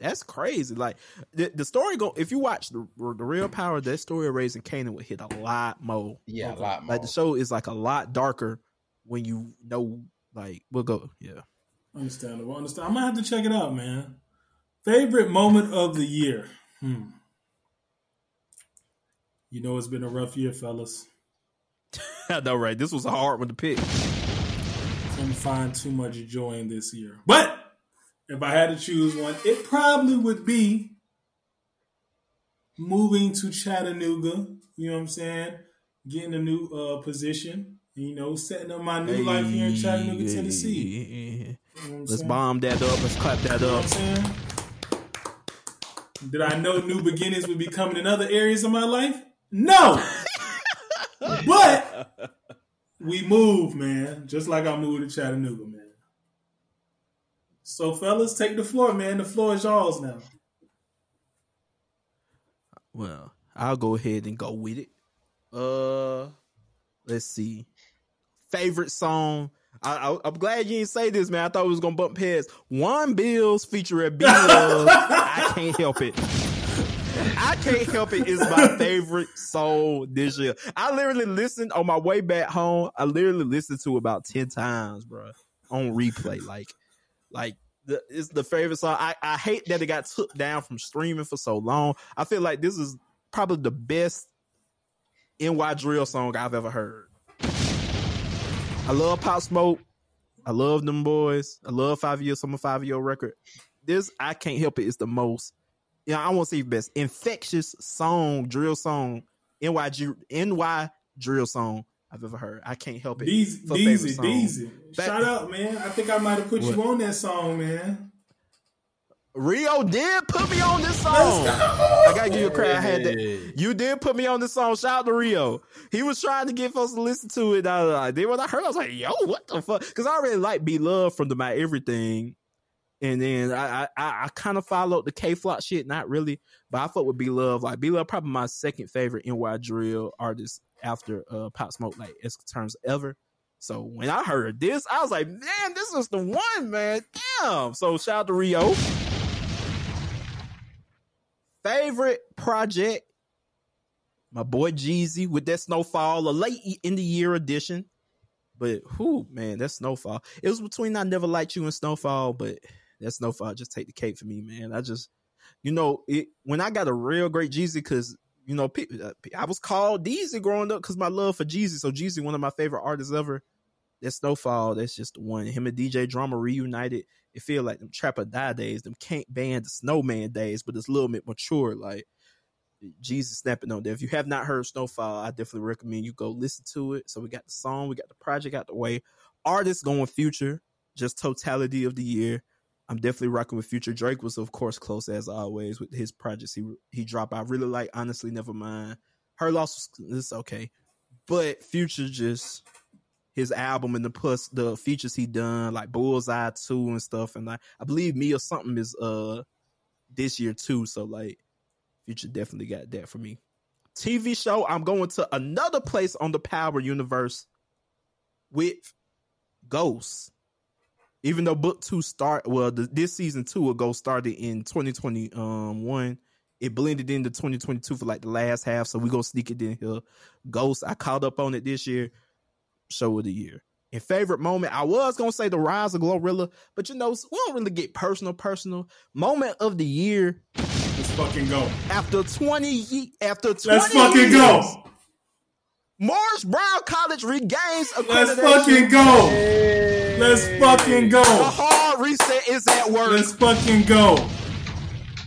That's crazy. Like the, the story go if you watch the the real power, that story of raising Kanan would hit a lot more. Yeah, a lot more. Like the show is like a lot darker when you know like we'll go yeah. Understandable. Understand. I'm gonna have to check it out, man. Favorite moment of the year. Hmm. You know it's been a rough year, fellas. I know, right? This was a hard one to pick. Couldn't find too much joy in this year. But if I had to choose one, it probably would be moving to Chattanooga. You know what I'm saying? Getting a new uh, position. You know, setting up my new life here in Chattanooga, Tennessee. You know Let's saying? bomb that up. Let's clap that You know Did I know new beginnings would be coming in other areas of my life? No. but we move, man. Just like I moved to Chattanooga, man. So, fellas, take the floor, man. The floor is yours now. Well, I'll go ahead and go with it. Uh, let's see. Favorite song. I, I, I'm glad you didn't say this, man. I thought we was gonna bump heads. One Bills featuring B-Lovee. I can't help it. I can't help it. Is my favorite song this year. I literally listened on my way back home. I literally listened to it about ten times, bro, on replay. Like, like the, it's the favorite song. I, I hate that it got took down from streaming for so long. I feel like this is probably the best NY drill song I've ever heard. I love Pop Smoke. I love them boys. I love Five Year Summer Five Year record. This I can't help it. It's the most. Yeah, I won't say best infectious song, drill song, NYG NY drill song I've ever heard. I can't help it. Deezy, Deezy. Deezy. Shout out, man. I think I might have put you on that song, man. Rio did put me on this song. I gotta give you a credit. I had that. You did put me on this song. Shout out to Rio. He was trying to get folks to listen to it. I, like, then when I heard, I was like, "Yo, what the fuck?" Because I already like "B-Lovee" from the My Everything, and then I I, I, I kind of followed the Kay Flock shit. Not really, but I fuck with "B-Lovee." Like "B-Lovee" probably my second favorite NY drill artist after uh, Pop Smoke, like as terms ever. So when I heard this, I was like, "Man, this is the one, man." Damn. So shout out to Rio favorite project, my boy Jeezy with that SnoFall, a late in the year edition. But who man, that SnoFall. It was between I Never Liked You and SnoFall, but that SnoFall just take the cake for me, man. I just, you know, it when I got a real great Jeezy, because you know, uh, I was called Deezy growing up because my love for Jeezy. So Jeezy, one of my favorite artists ever. That SnoFall, that's just the one. Him and DJ Drama reunited. It feel like them Trap or Die days, them can't ban the Snowman days, but it's a little bit mature. Like Jeezy snapping on there. If you have not heard SnoFall, I definitely recommend you go listen to it. So we got the song, we got the project out the way. Artists going future, just totality of the year. I'm definitely rocking with Future. Drake was of course close as always with his projects he he dropped. I really like honestly, never mind. Her loss was it's okay, but Future just his album and the plus the features he done like Bullseye two and stuff, and like I believe me or something is uh this year too. So like Future definitely got that for me. TV show, I'm going to another place on the Power universe with Ghosts. Even though book two start well, the, this season two ago started in 2021. It blended into 2022 for like the last half, so we gonna sneak it in here. Ghosts, I caught up on it this year. Show of the year. And favorite moment, I was gonna say the rise of Glorilla, but you know we don't really get personal. Personal moment of the year. Let's fucking go. After 20 ye- after 20 Let's fucking years, go. Morris Brown College regains accreditation. Let's fucking go. Let's fucking go. The hard reset is at work. Let's fucking go.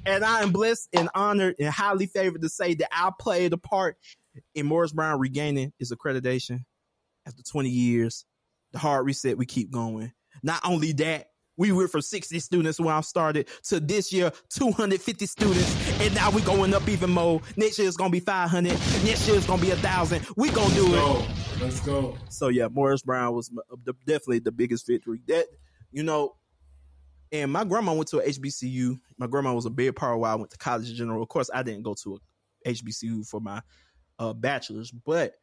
and I am blessed and honored and highly favored to say that I played a part in Morris Brown regaining his accreditation after 20 years. The hard reset, we keep going. Not only that, we went from 60 students when I started to this year 250 students, and now we're going up even more. Next year it's gonna be 500. Next year it's gonna be a thousand. We gonna do Go. it. Let's go. So yeah, Morris Brown was definitely the biggest victory. That you know, and my grandma went to a HBCU. My grandma was a big part while I went to college in general. Of course, I didn't go to a HBCU for my uh, bachelor's, but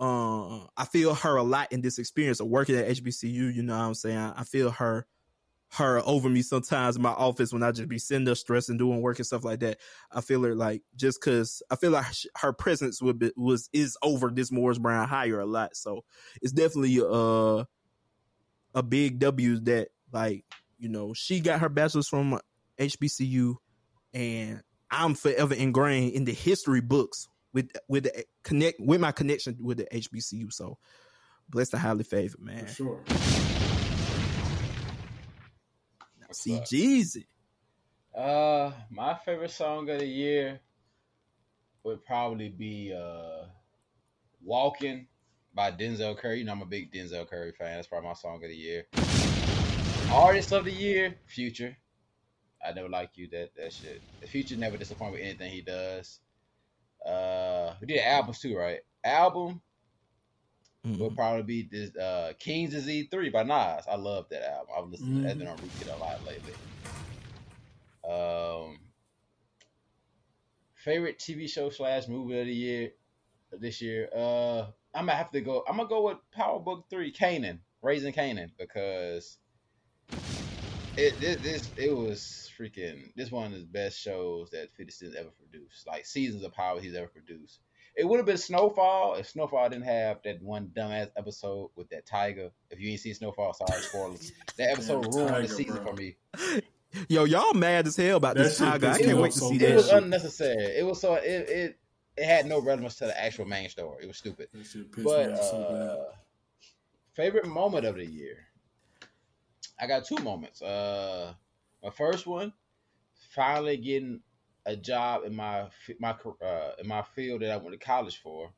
uh, I feel her a lot in this experience of working at HBCU. You know what I'm saying? I feel her her over me sometimes in my office when I just be sitting there stressing, doing work and stuff like that. I feel her like just because I feel like her presence would be, was is over this Morris Brown hire a lot. So it's definitely uh a big W that like you know she got her bachelor's from HBCU, and I'm forever ingrained in the history books with with the connect with my connection with the HBCU. So blessed and highly favored, man. For sure. See Jeezy. Uh, my favorite song of the year would probably be uh, "Walking" by Denzel Curry. You know, I'm a big Denzel Curry fan. That's probably my song of the year. Artist of the year, Future. I never like you. That that shit. The Future never disappoint with anything he does. Uh, we did albums too, right? Album would probably be this uh King's Disease Three by Nas. I love that album. I've listened to that on repeat a lot lately. Um, favorite TV show slash movie of the year this year. Uh, I'm gonna have to go. I'm gonna go with Power Book Three, Kanan, Raising Kanan, because it this, this it was freaking this one of the best shows that 50 Cent ever produced. Like seasons of power he's ever produced. It would have been Snowfall if Snowfall didn't have that one dumbass episode with that tiger. If you ain't seen Snowfall, sorry, spoilers. That episode Damn, ruined tiger, the season bro. for me. Yo, y'all mad as hell about this tiger. I can't wait to see that. It was shit. unnecessary. It was so it, it it had no relevance to the actual main story. It was stupid. pissed But me off so uh, favorite moment of the year. I got two moments. Uh, my first one, finally getting a job in my my uh, in my field that I went to college for.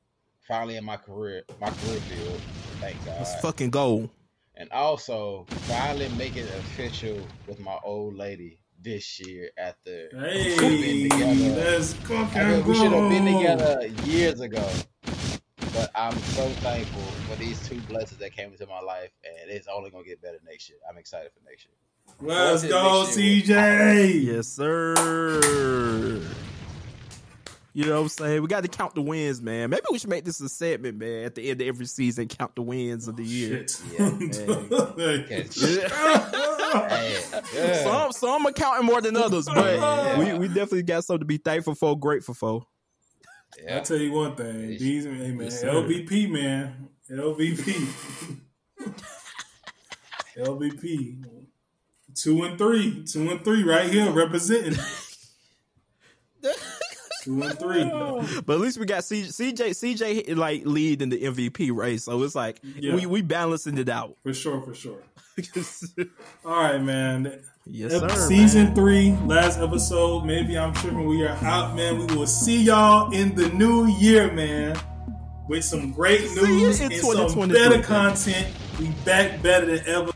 Finally in my career, my career field. Thank God. Let's fucking go. And also finally making it official with my old lady this year after Hey, we've been together. let's fucking I mean, we should have been together years ago. But I'm so thankful for these two blessings that came into my life, and it's only gonna get better next year. I'm excited for next year. Let's go. CJ. Yes, sir. You know what I'm saying? We got to count the wins, man. Maybe we should make this a segment, man. At the end of every season, count the wins of the oh, year. Yeah. Some some are counting more than others, but Yeah. we, we definitely got something to be thankful for, grateful for. I tell you one thing, these hey man, Yes, sir. LVP man, LVP, LVP, two and three, two and three, right here representing. two and three. But at least we got C, CJ CJ like lead in the MVP race, so it's like Yeah. we we balancing it out For sure, for sure. All right, man. Yes, Ep- sir, Season man. three, last episode. Maybe I'm tripping. We are out, man. We will see y'all in the new year, man. With some great news and some better content. We back better than ever.